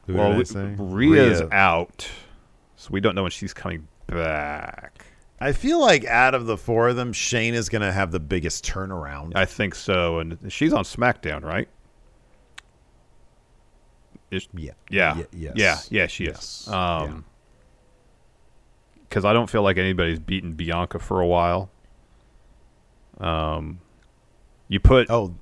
Who well, we- Rhea's Rhea. out, so we don't know when she's coming back. I feel like out of the four of them, Shayna is going to have the biggest turnaround. I think so, and she's on SmackDown, right? Is- Yeah. yeah, Ye- yes. yeah, yeah. She Yes. is. Um, because I don't feel like anybody's beaten Bianca for a while. Um, you put oh,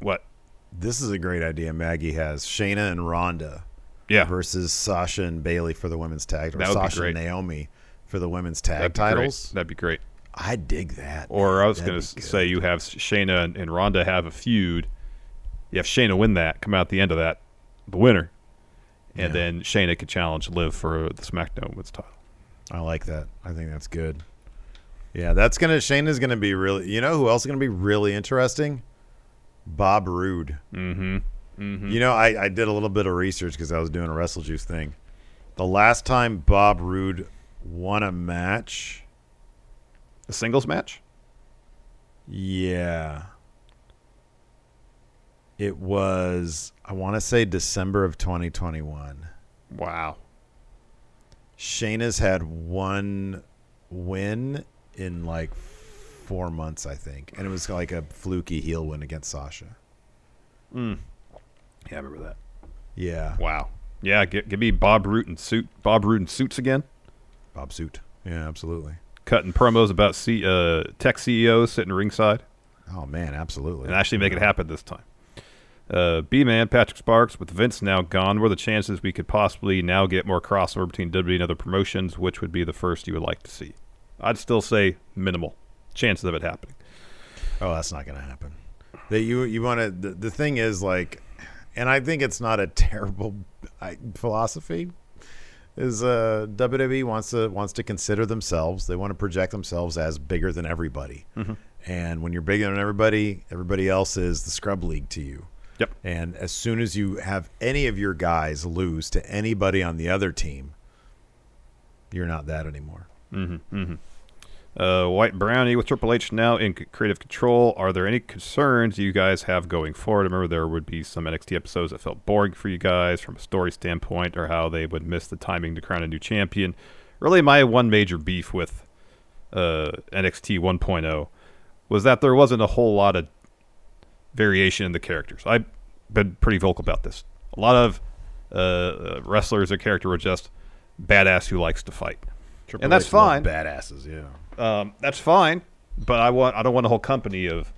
what? This is a great idea. Maggie has Shayna and Ronda. Yeah. Versus Sasha and Bayley for the women's tag, or That would be Sasha great. and Naomi for the women's tag That'd be titles. That'd be great. I dig that. Or I was going to say you have Shayna and, and Ronda have a feud. You have Shayna win that, come out the end of that, the winner, and then Shayna could challenge Liv for the SmackDown Women's title. I like that. I think that's good. Yeah, that's gonna Shayna's gonna be really. You know who else is gonna be really interesting? Bob Roode. Mm-hmm. Mm-hmm. You know, I, I did a little bit of research because I was doing a Wrestle Juice thing. The last time Bob Roode won a match, a singles match. Yeah, it was. I want to say December of 2021. Wow. Shayna's had one win in like four months, I think, and it was like a fluky heel win against Sasha. Mm. Yeah, I remember that. Yeah. Wow. Yeah, gi- give me Bob Roode and suit Bob Roode and suits again. Bob Suit. Yeah, absolutely. Cutting promos about C, uh, tech CEOs sitting ringside. Oh man, absolutely. And actually make it happen this time. Uh, B Man, Patrick Sparks, with Vince now gone, what are the chances we could possibly now get more crossover between WWE and other promotions? Which would be the first you would like to see? I'd still say minimal chances of it happening. Oh, that's not going to happen. That you you want to. The, the thing is like, and I think it's not a terrible I, philosophy. Is uh, WWE wants to wants to consider themselves. They want to project themselves as bigger than everybody. Mhm. And when you're bigger than everybody, everybody else is the scrub league to you. Yep. And as soon as you have any of your guys lose to anybody on the other team, you're not that anymore. Mm-hmm, mm-hmm. Uh, White Brownie with Triple H now in creative control. Are there any concerns you guys have going forward? I remember there would be some NXT episodes that felt boring for you guys from a story standpoint, or how they would miss the timing to crown a new champion. Really, my one major beef with uh, NXT 1.0 was that there wasn't a whole lot of variation in the characters. I've been pretty vocal about this. A lot of uh, wrestlers or character are just badass who likes to fight, Triple and that's H fine. Badasses, yeah. Um, that's fine, but I want I don't want a whole company of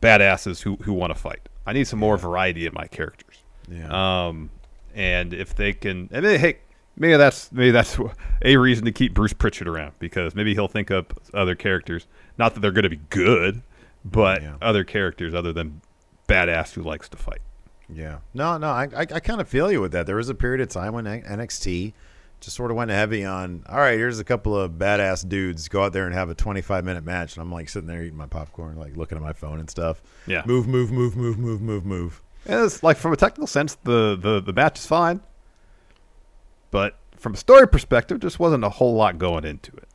badasses who who want to fight. I need some more variety in my characters. Yeah. Um, and if they can, and hey, maybe that's maybe that's a reason to keep Bruce Pritchard around because maybe he'll think up other characters. Not that they're going to be good, but other characters other than badass who likes to fight. Yeah. No, no, I, I, I kind of feel you with that. There was a period of time when NXT just sort of went heavy on, all right, here's a couple of badass dudes. Go out there and have a 25 minute match. And I'm like sitting there eating my popcorn, like looking at my phone and stuff. Yeah. Move, move, move, move, move, move, move. And it's like from a technical sense, the, the, the match is fine. But from a story perspective, just wasn't a whole lot going into it.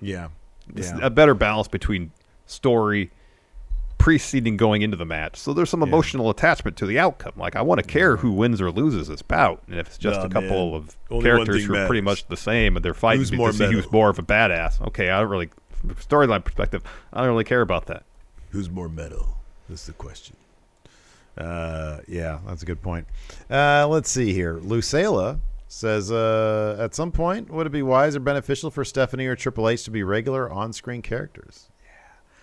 Yeah. It's Yeah. a better balance between story preceding going into the match. So there's some emotional attachment to the outcome. Like I want to care who wins or loses this bout. And if it's just Nah, a couple man. of Only characters who are pretty much the same and they're fighting Who's to more see who's more of a badass. Okay, I don't really from a storyline perspective, I don't really care about that. Who's more metal? That's the question. Uh, yeah, that's a good point. Uh, let's see here. Lucela says, uh, at some point, would it be wise or beneficial for Stephanie or Triple H to be regular on screen characters?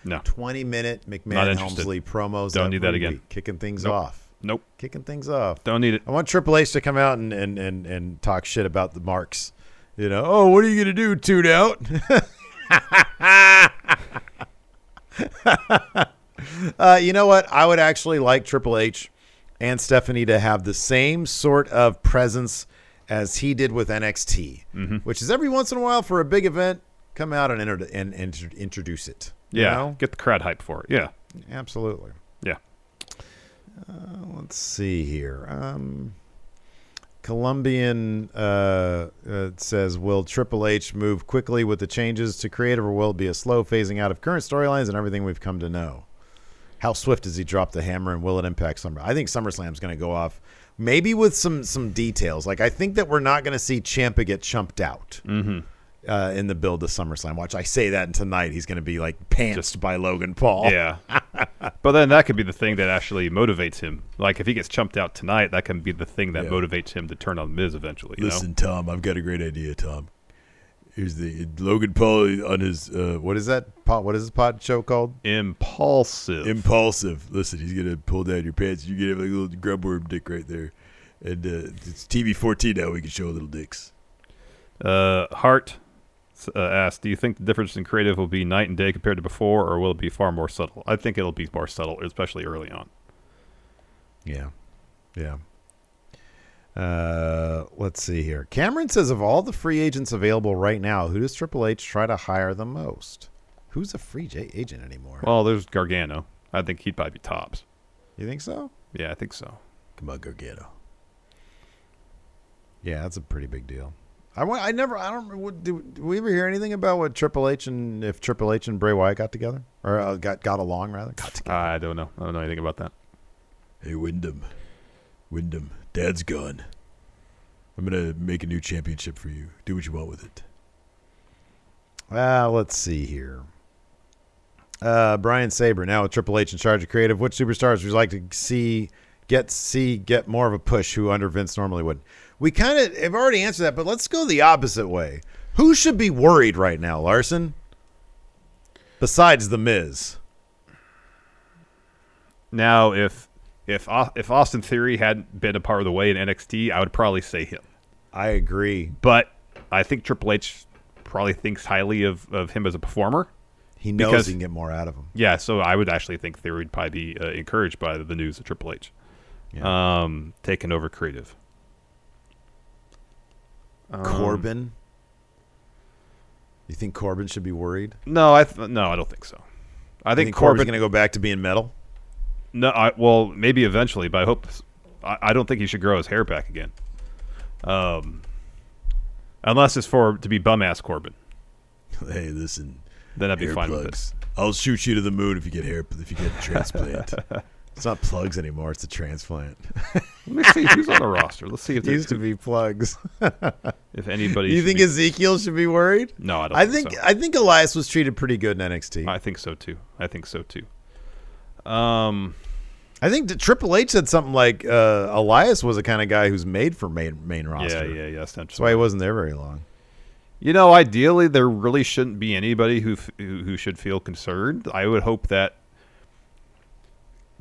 No. 20 minute McMahon. Helmsley promos. Don't need that again. kicking things Nope. off. Nope. Kicking things off. Don't need it. I want Triple H to come out and, and, and, and talk shit about the marks. You know, oh, what are you going to do, tune out? uh, you know what? I would actually like Triple H and Stephanie to have the same sort of presence as he did with NXT, Mhm. which is every once in a while for a big event, come out and, inter- and, and introduce it. Yeah. know? Get the crowd hype for it. Yeah. Absolutely. Yeah. Uh, let's see here. Um, Colombian uh, uh, says, "Will Triple H move quickly with the changes to creative, or will it be a slow phasing out of current storylines and everything we've come to know? How swift does he drop the hammer, and will it impact Summer? I think SummerSlam's going to go off, maybe with some some details. Like I think that we're not going to see Ciampa get chumped out." Mm-hmm. Uh, in the build to SummerSlam, watch I say that, and tonight he's going to be like pantsed by Logan Paul. Yeah. but then that could be the thing that actually motivates him. Like if he gets chumped out tonight, that can be the thing that Yeah. motivates him to turn on Miz eventually. You Listen, know? Tom, I've got a great idea, Tom. Here's the Logan Paul on his uh, what is that? Pod, what is his pod show called? Impulsive. Impulsive. Listen, he's gonna pull down your pants. You get like a little grubworm dick right there, and uh, it's TV fourteen now. We can show little dicks. Uh, Hart uh, asked, "Do you think the difference in creative will be night and day compared to before, or will it be far more subtle?" I think it'll be more subtle, especially early on. Yeah. Yeah. Uh, let's see here. Cameron says of all the free agents available right now, who does Triple H try to hire the most? Who's a free j- agent anymore? Well, there's Gargano. I think he'd probably be tops. You think so? Yeah, I think so. Come on, Gargano. Yeah, that's a pretty big deal. I, wa- I never, I don't, what, did, did we ever hear anything about what Triple H and if Triple H and Bray Wyatt got together or uh, got got along rather? Got together. I don't know. I don't know anything about that. Hey, Windham, Windham, Dad's gone. I'm gonna make a new championship for you. Do what you want with it. Uh, let's see here. Uh, Brian Saber now with Triple H in charge of creative. Which superstars would you like to see get see get more of a push who under Vince normally would. We kind of have already answered that, but let's go the opposite way. Who should be worried right now, Larson? Besides the Miz. Now, if if if Austin Theory hadn't been a part of the way in NXT, I would probably say him. I agree. But I think Triple H probably thinks highly of, of him as a performer. He knows Because- he can get more out of him. Yeah, so I would actually think Theory would probably be uh, encouraged by the news of Triple H um, taking over creative. Um, Corbin. You think Corbin should be worried? No, I th- no, I don't think so. I You think, Corbin's going to go back to being metal. No, I, well, maybe eventually, but I hope. I, I don't think he should grow his hair back again. Um, unless it's for to be bum ass Corbin. Hey, listen. Then I'd be fine with plugs. I'll shoot you to the moon if you get hair. If you get a transplant. It's not plugs anymore. It's a transplant. Let me see who's on the roster. Let's see if it used to be plugs. If anybody you think be- Ezekiel should be worried? No, I don't I think think so. I think Elias was treated pretty good in NXT. I think so too. I think so too. Um, I think that Triple H said something like uh, Elias was the kind of guy who's made for main main roster. yeah, yeah, yeah. That's That's why he wasn't there very long. You know, ideally, there really shouldn't be anybody who f- who who should feel concerned. I would hope that,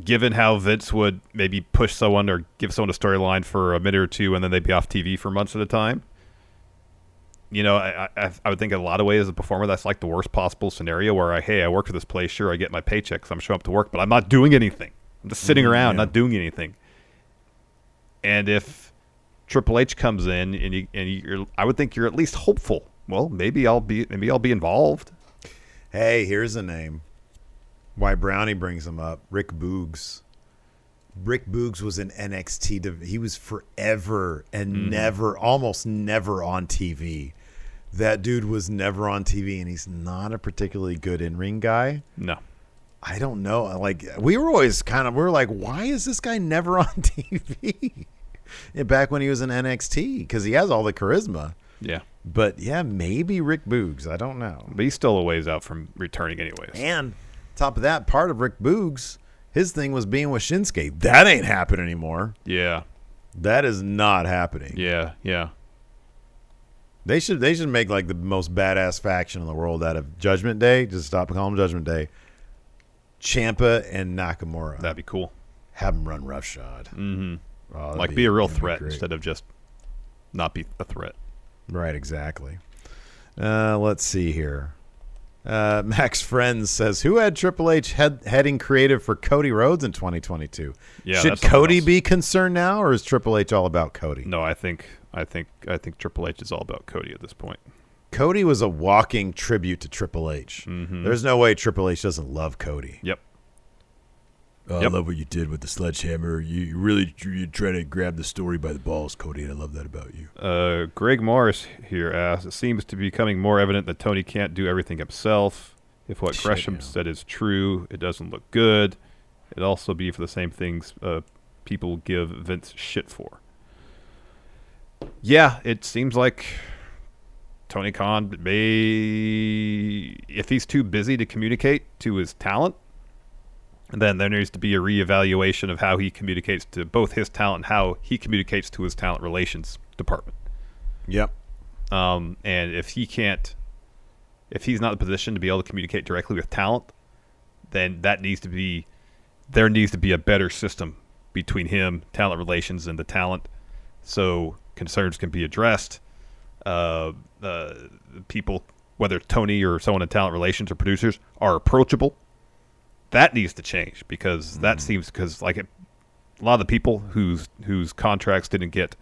given how Vince would maybe push someone or give someone a storyline for a minute or two, and then they'd be off TV for months at a time. You know, I, I, I would think in a lot of ways as a performer, that's like the worst possible scenario where I, hey, I work for this place, sure, I get my paycheck I'm showing up to work, but I'm not doing anything. I'm just sitting Mhm, around, yeah. not doing anything. And if Triple H comes in and you and you're, I would think you're at least hopeful. Well, maybe I'll be maybe I'll be involved. Hey, here's a name. Why Brownie brings him up? Rick Boogs. Rick Boogs was in NXT. div- He was forever and Mhm. never, almost never on TV. That dude was never on TV, and he's not a particularly good in ring guy. No. I don't know. Like we were always kind of we were like, why is this guy never on TV? Back when he was in NXT, because he has all the charisma. Yeah. But yeah, maybe Rick Boogs. I don't know. But he's still a ways out from returning, anyways. And top of that, part of Rick Boogs, his thing was being with Shinsuke. That ain't happening anymore. Yeah. That is not happening. Yeah, yeah. They should they should make like the most badass faction in the world out of Judgment Day. Just stop and call them Judgment Day. Ciampa and Nakamura. That'd be cool. Have them run roughshod. Mm-hmm. Oh, like be- be, a real threat instead of just not be a threat. Right, exactly. Uh, let's see here. Uh, Max Friends says, "Who had Triple H head, heading creative for Cody Rhodes in 2022? Yeah, Should Cody be concerned now, or is Triple H all about Cody? No, I think I think I think Triple H is all about Cody at this point. Cody was a walking tribute to Triple H. Mhm. There's no way Triple H doesn't love Cody. Yep. Oh, Yep. I love what you did with the sledgehammer. You you really you try to grab the story by the balls, Cody, and I love that about you. Uh, Greg Morris here asks, it seems to be becoming more evident that Tony can't do everything himself. If what Shit, Gresham said is true, it doesn't look good. It'd also be for the same things uh, people give Vince shit for. Yeah, it seems like Tony Khan may, if he's too busy to communicate to his talent, then there needs to be a reevaluation of how he communicates to both his talent and how he communicates to his talent relations department. Yep. Um, and if he can't, if he's not in a position to be able to communicate directly with talent, then that needs to be, there needs to be a better system between him, talent relations, and the talent, so concerns can be addressed. Uh, uh, people, whether Tony or someone in talent relations or producers, are approachable. That needs to change because that mm. seems because like it, a lot of the people whose whose contracts didn't get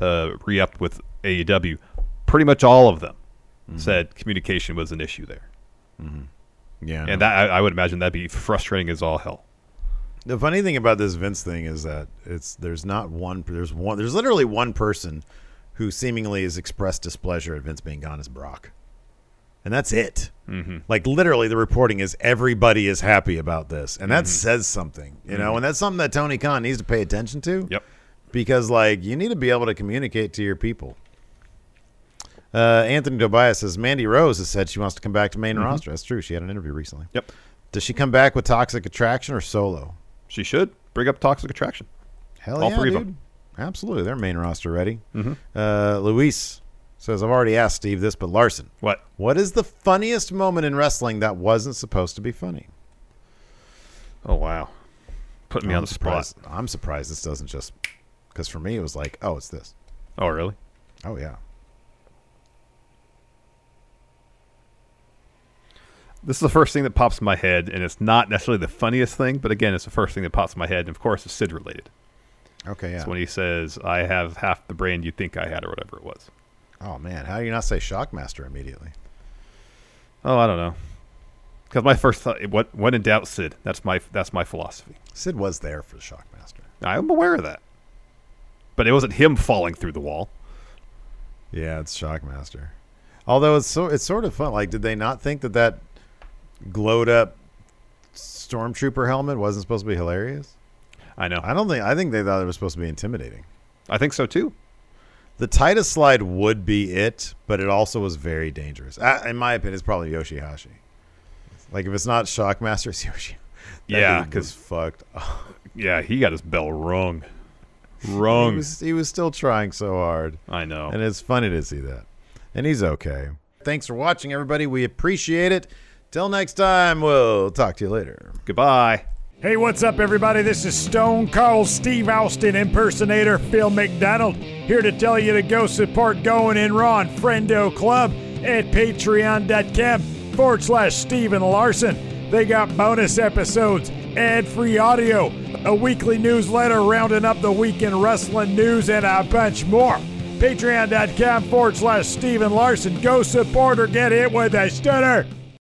uh, re-upped with AEW, pretty much all of them mm-hmm. said communication was an issue there. Mm-hmm. Yeah. And that I, I would imagine that'd be frustrating as all hell. The funny thing about this Vince thing is that it's there's not one there's one there's literally one person who seemingly has expressed displeasure at Vince being gone as Brock, and that's it. Mhm. Like literally, the reporting is everybody is happy about this, and that Mhm. says something, you know, Mhm. and that's something that Tony Khan needs to pay attention to. Yep. Because like you need to be able to communicate to your people. Uh, Anthony Tobias says Mandy Rose has said she wants to come back to main Mhm. roster. That's true. She had an interview recently. Yep. Does she come back with Toxic Attraction or solo? She should bring up Toxic Attraction. Hell All yeah, three of dude. them. Absolutely, they're main roster ready. Mhm. Uh, Luis says, "I've already asked Steve this, but Larson, What? what is the funniest moment in wrestling that wasn't supposed to be funny?" Oh wow, putting me I'm on the spot. surprised- I'm surprised this doesn't just because for me it was like, oh, it's this. Oh really? Oh yeah. This is the first thing that pops in my head, and it's not necessarily the funniest thing, but again, it's the first thing that pops in my head, and of course, it's Sid related. Okay, yeah. It's when he says, "I have half the brain you think I had," or whatever it was. Oh man, how do you not say Shockmaster immediately? Oh, I don't know. Because my first thought, what when in doubt, Sid. That's my that's my philosophy. Sid was there for the Shockmaster. I'm aware of that, but it wasn't him falling through the wall. Yeah, it's Shockmaster. Although it's so it's sort of fun. Like, did they not think that that glowed up stormtrooper helmet wasn't supposed to be hilarious? I know. I don't think. I think they thought it was supposed to be intimidating. I think so too. The Titus slide would be it, but it also was very dangerous. Uh, in my opinion, it's probably Yoshi-Hashi. Like if it's not Shockmaster, it's Yoshi. That Yeah, because fucked. Yeah, he got his bell rung. He was, he was still trying so hard. I know. And it's funny to see that. And he's okay. Thanks for watching, everybody. We appreciate it. Till next time, we'll talk to you later. Goodbye. Hey, what's up, everybody? This is Stone Cold Steve Austin impersonator Phil McDonald here to tell you to go support Going in Raw and Friendo Club at patreon.com forward slash Steven Larson. They got bonus episodes, ad free audio, a weekly newsletter rounding up the weekend wrestling news, and a bunch more. Patreon.com forward slash Steven Larson. Go support or get hit with a stunner.